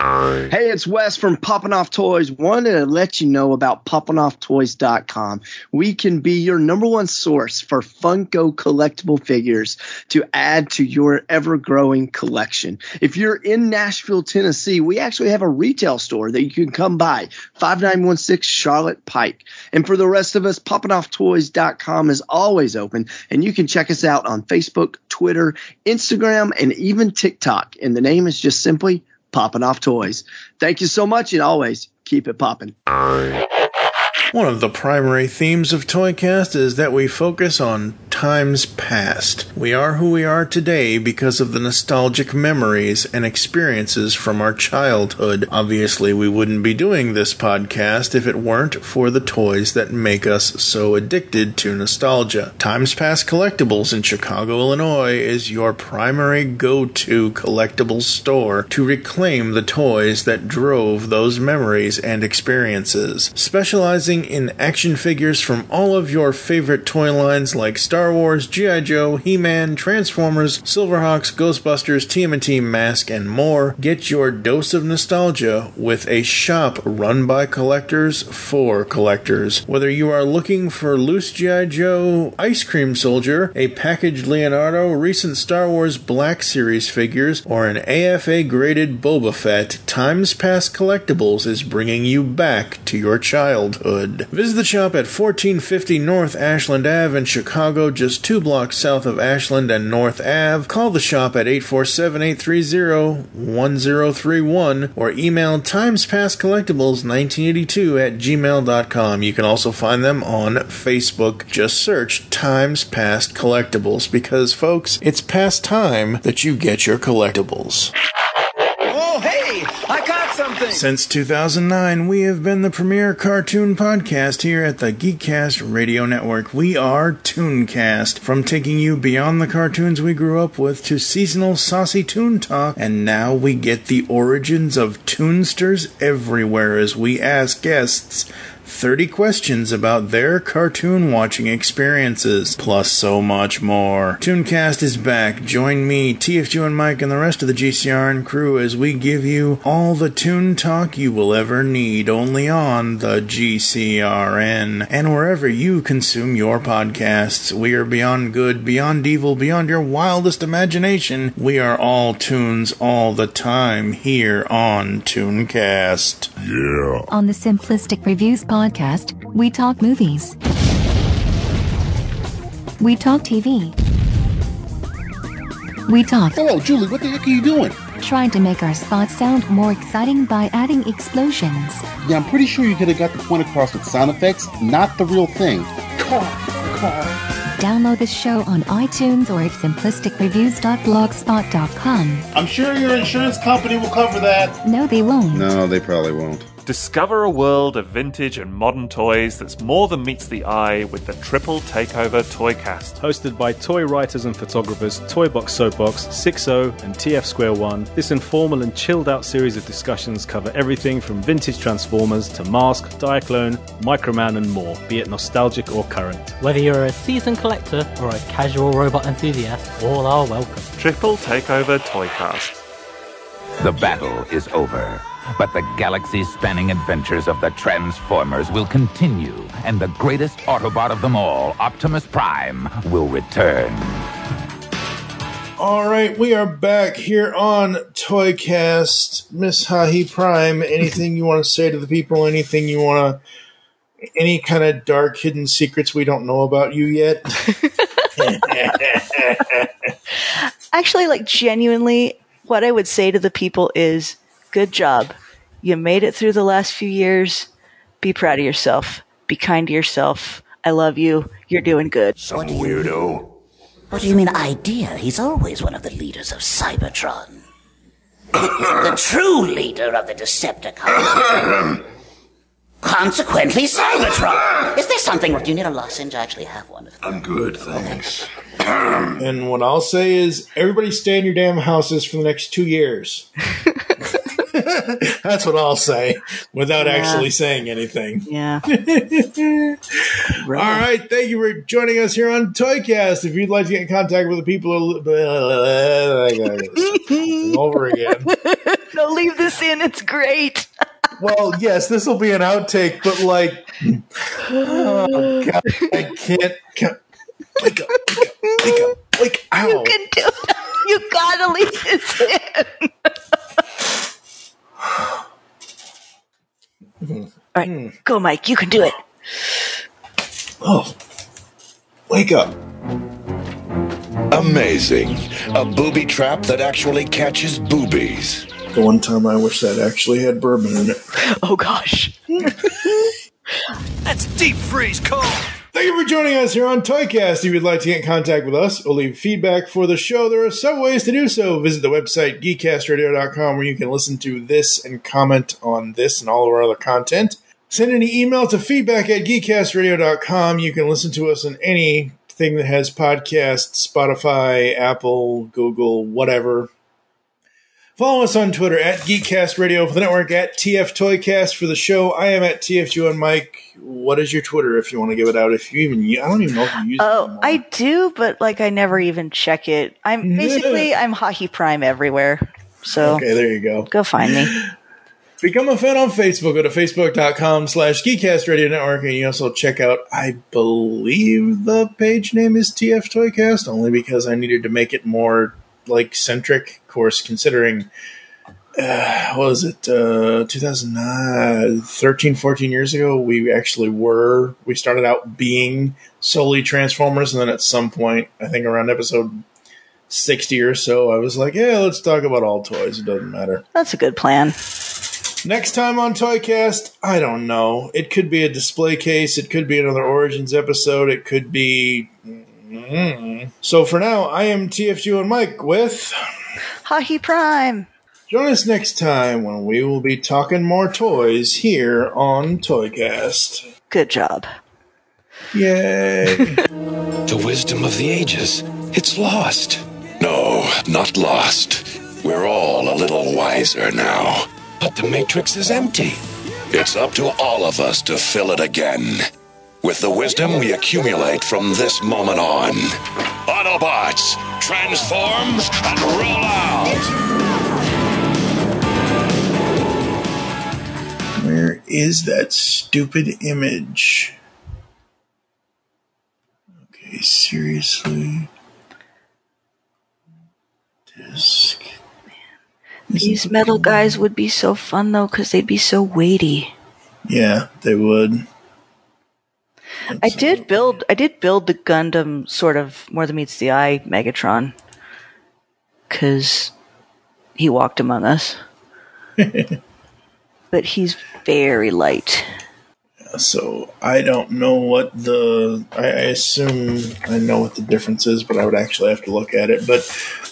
P: Hey, it's Wes from Poppin' Off Toys. Wanted to let you know about poppinofftoys.com. We can be your number one source for Funko collectible figures to add to your ever growing collection. If you're in Nashville, Tennessee, we actually have a retail store that you can come by, 5916 Charlotte Pike. And for the rest of us, poppinofftoys.com is always open, and you can check us out on Facebook, Twitter, Instagram, and even TikTok. And the name is just simply Poppin' Off Toys. Thank you so much, and always keep it popping.
F: One of the primary themes of Toycast is that we focus on times past. We are who we are today because of the nostalgic memories and experiences from our childhood. Obviously, we wouldn't be doing this podcast if it weren't for the toys that make us so addicted to nostalgia. Times Past Collectibles in Chicago, Illinois is your primary go to collectibles store to reclaim the toys that drove those memories and experiences. Specializing in action figures from all of your favorite toy lines like Star Wars, G.I. Joe, He Man, Transformers, Silverhawks, Ghostbusters, TMNT, Mask, and more, get your dose of nostalgia with a shop run by collectors for collectors. Whether you are looking for loose G.I. Joe, Ice Cream Soldier, a packaged Leonardo, recent Star Wars Black Series figures, or an AFA graded Boba Fett, Times Past Collectibles is bringing you back to your childhood. Visit the shop at 1450 North Ashland Ave in Chicago, just two blocks south of Ashland and North Ave. Call the shop at 847-830-1031 or email timespastcollectibles1982 at gmail.com. You can also find them on Facebook. Just search Times Past Collectibles because, folks, it's past time that you get your collectibles. Since 2009, we have been the premier cartoon podcast here at the Geekcast Radio Network. We are Tooncast, from taking you beyond the cartoons we grew up with to seasonal saucy toon talk, and now we get the origins of Toonsters everywhere as we ask guests 30 questions about their cartoon watching experiences, plus so much more. Tooncast is back. Join me, TFG and Mike, and the rest of the GCRN crew as we give you all the toon talk you will ever need only on the GCRN and wherever you consume your podcasts. We are beyond good, beyond evil, beyond your wildest imagination. We are all tunes all the time here on Tooncast. Yeah.
Q: On the Simplistic Reviews podcast, we talk movies. We talk TV. We talk.
R: Hello, Julie, what the heck are you doing?
Q: Trying to make our spots sound more exciting by adding explosions.
R: Yeah, I'm pretty sure you could have got the point across with sound effects, not the real thing.
Q: Car, car. Download the show on iTunes or at simplisticreviews.blogspot.com.
R: I'm sure your insurance company will cover that.
Q: No, they won't.
R: No, they probably won't.
S: Discover a world of vintage and modern toys that's more than meets the eye with the Triple Takeover Toycast.
T: Hosted by toy writers and photographers Toybox Soapbox, 60 and TF Square 1, this informal and chilled out series of discussions cover everything from vintage Transformers to Mask, Diaclone, Microman, and more, be it nostalgic or current.
U: Whether you're a seasoned collector or a casual robot enthusiast, all are welcome.
S: Triple Takeover Toycast.
V: The battle is over, but the galaxy spanning adventures of the Transformers will continue, and the greatest Autobot of them all, Optimus Prime, will return.
F: All right, we are back here on Toycast. Miss Hahi Prime, anything you want to say to the people? Anything you want to. Any kind of dark hidden secrets we don't know about you yet?
G: Actually, like genuinely, what I would say to the people is good job. You made it through the last few years. Be proud of yourself. Be kind to yourself. I love you. You're doing good.
E: Some weirdo.
D: What do you mean idea? He's always one of the leaders of Cybertron. the true leader of the Decepticons. Consequently, Cybertron. Is there something? Do you need a lozenge? I actually have one.
E: I'm good, thanks.
F: And what I'll say is, everybody stay in your damn houses for the next two years. That's what I'll say without
G: Yeah.
F: actually saying anything.
G: Yeah.
F: All right. Thank you for joining us here on Toycast. If you'd like to get in contact with the people, over again.
G: no, leave this in. It's great.
F: Well, yes, this will be an outtake, but like, oh god, I can't. can't wake up, wake up, wake up, wake Ow.
G: You can do it. You gotta leave this in. All right, hmm. go, Mike. You can do it.
F: Oh, wake up.
E: Amazing. A booby trap that actually catches boobies.
F: The one time I wish that actually had bourbon in it.
G: Oh gosh.
W: That's deep freeze cold.
F: Thank you for joining us here on Toycast. If you'd like to get in contact with us or leave feedback for the show, there are several ways to do so. Visit the website geekcastradio.com where you can listen to this and comment on this and all of our other content. Send an email to feedback at geekcastradio.com. You can listen to us on anything that has podcasts, Spotify, Apple, Google, whatever. Follow us on Twitter at Geekcast Radio for the network, at TF Toycast for the show. I am at TFG on Mike. What is your Twitter if you want to give it out? If you even, I don't even know if you use
G: Oh, I do, but like I never even check it. I'm basically I'm hockey prime everywhere. So
F: Okay, there you go.
G: Go find me.
F: Become a fan on Facebook. Go to facebook.com slash Geekcast Radio Network. And you also check out, I believe the page name is TF Toycast, only because I needed to make it more like centric. Course, considering, uh, what was it, uh, 2009, 13, 14 years ago, we actually were, we started out being solely Transformers. And then at some point, I think around episode 60 or so, I was like, yeah, let's talk about all toys. It doesn't matter.
G: That's a good plan.
F: Next time on Toycast, I don't know. It could be a display case. It could be another Origins episode. It could be. Mm. So for now, I am TFG and Mike with.
G: Hockey Prime.
F: Join us next time when we will be talking more toys here on Toycast.
G: Good job.
F: Yay.
E: The wisdom of the ages. It's lost. No, not lost. We're all a little wiser now. But the Matrix is empty. It's up to all of us to fill it again. With the wisdom we accumulate from this moment on. Autobots, transform and roll out!
F: Where is that stupid image? Okay, seriously. Disc.
G: These metal guys would be so fun though, because they'd be so weighty.
F: Yeah, they would.
G: I did build. I did build the Gundam sort of more than meets the eye Megatron, because he walked among us. but he's very light.
F: So I don't know what the. I, I assume I know what the difference is, but I would actually have to look at it. But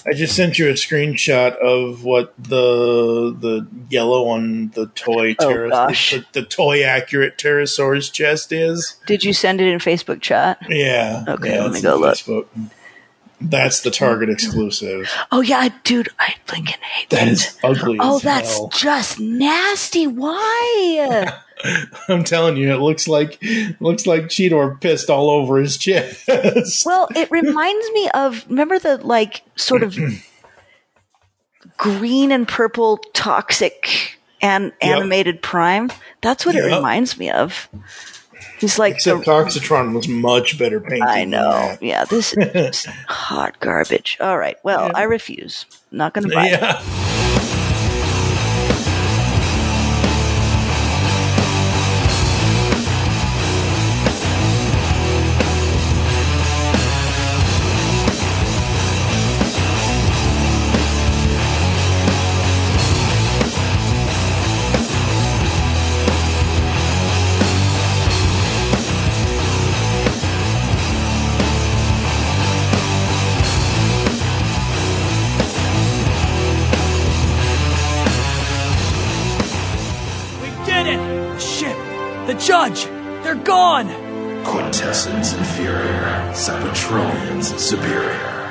F: I just sent you a screenshot of what the the yellow on the toy
G: Oh,
F: pteros-
G: gosh.
F: the, the toy accurate Terrorsaur's chest is.
G: Did you send it in Facebook chat?
F: Yeah.
G: Okay,
F: yeah,
G: let me go look.
F: Facebook. That's the Target exclusive.
G: Oh yeah, dude, I freaking hate
F: That is ugly.
G: Oh, that's
F: hell.
G: just nasty. Why?
F: I'm telling you, it looks like looks like Cheetor pissed all over his chest.
G: well, it reminds me of remember the like sort of green and purple toxic and
F: Yep.
G: animated prime. That's what it reminds me of. He's like
F: Except Toxitron was much better painted.
G: I know. Yeah, this is hot garbage. All right. Well, I refuse. Not going to buy it.
F: Yeah.
T: The gone!
F: Quintessence inferior, Cybertronians superior.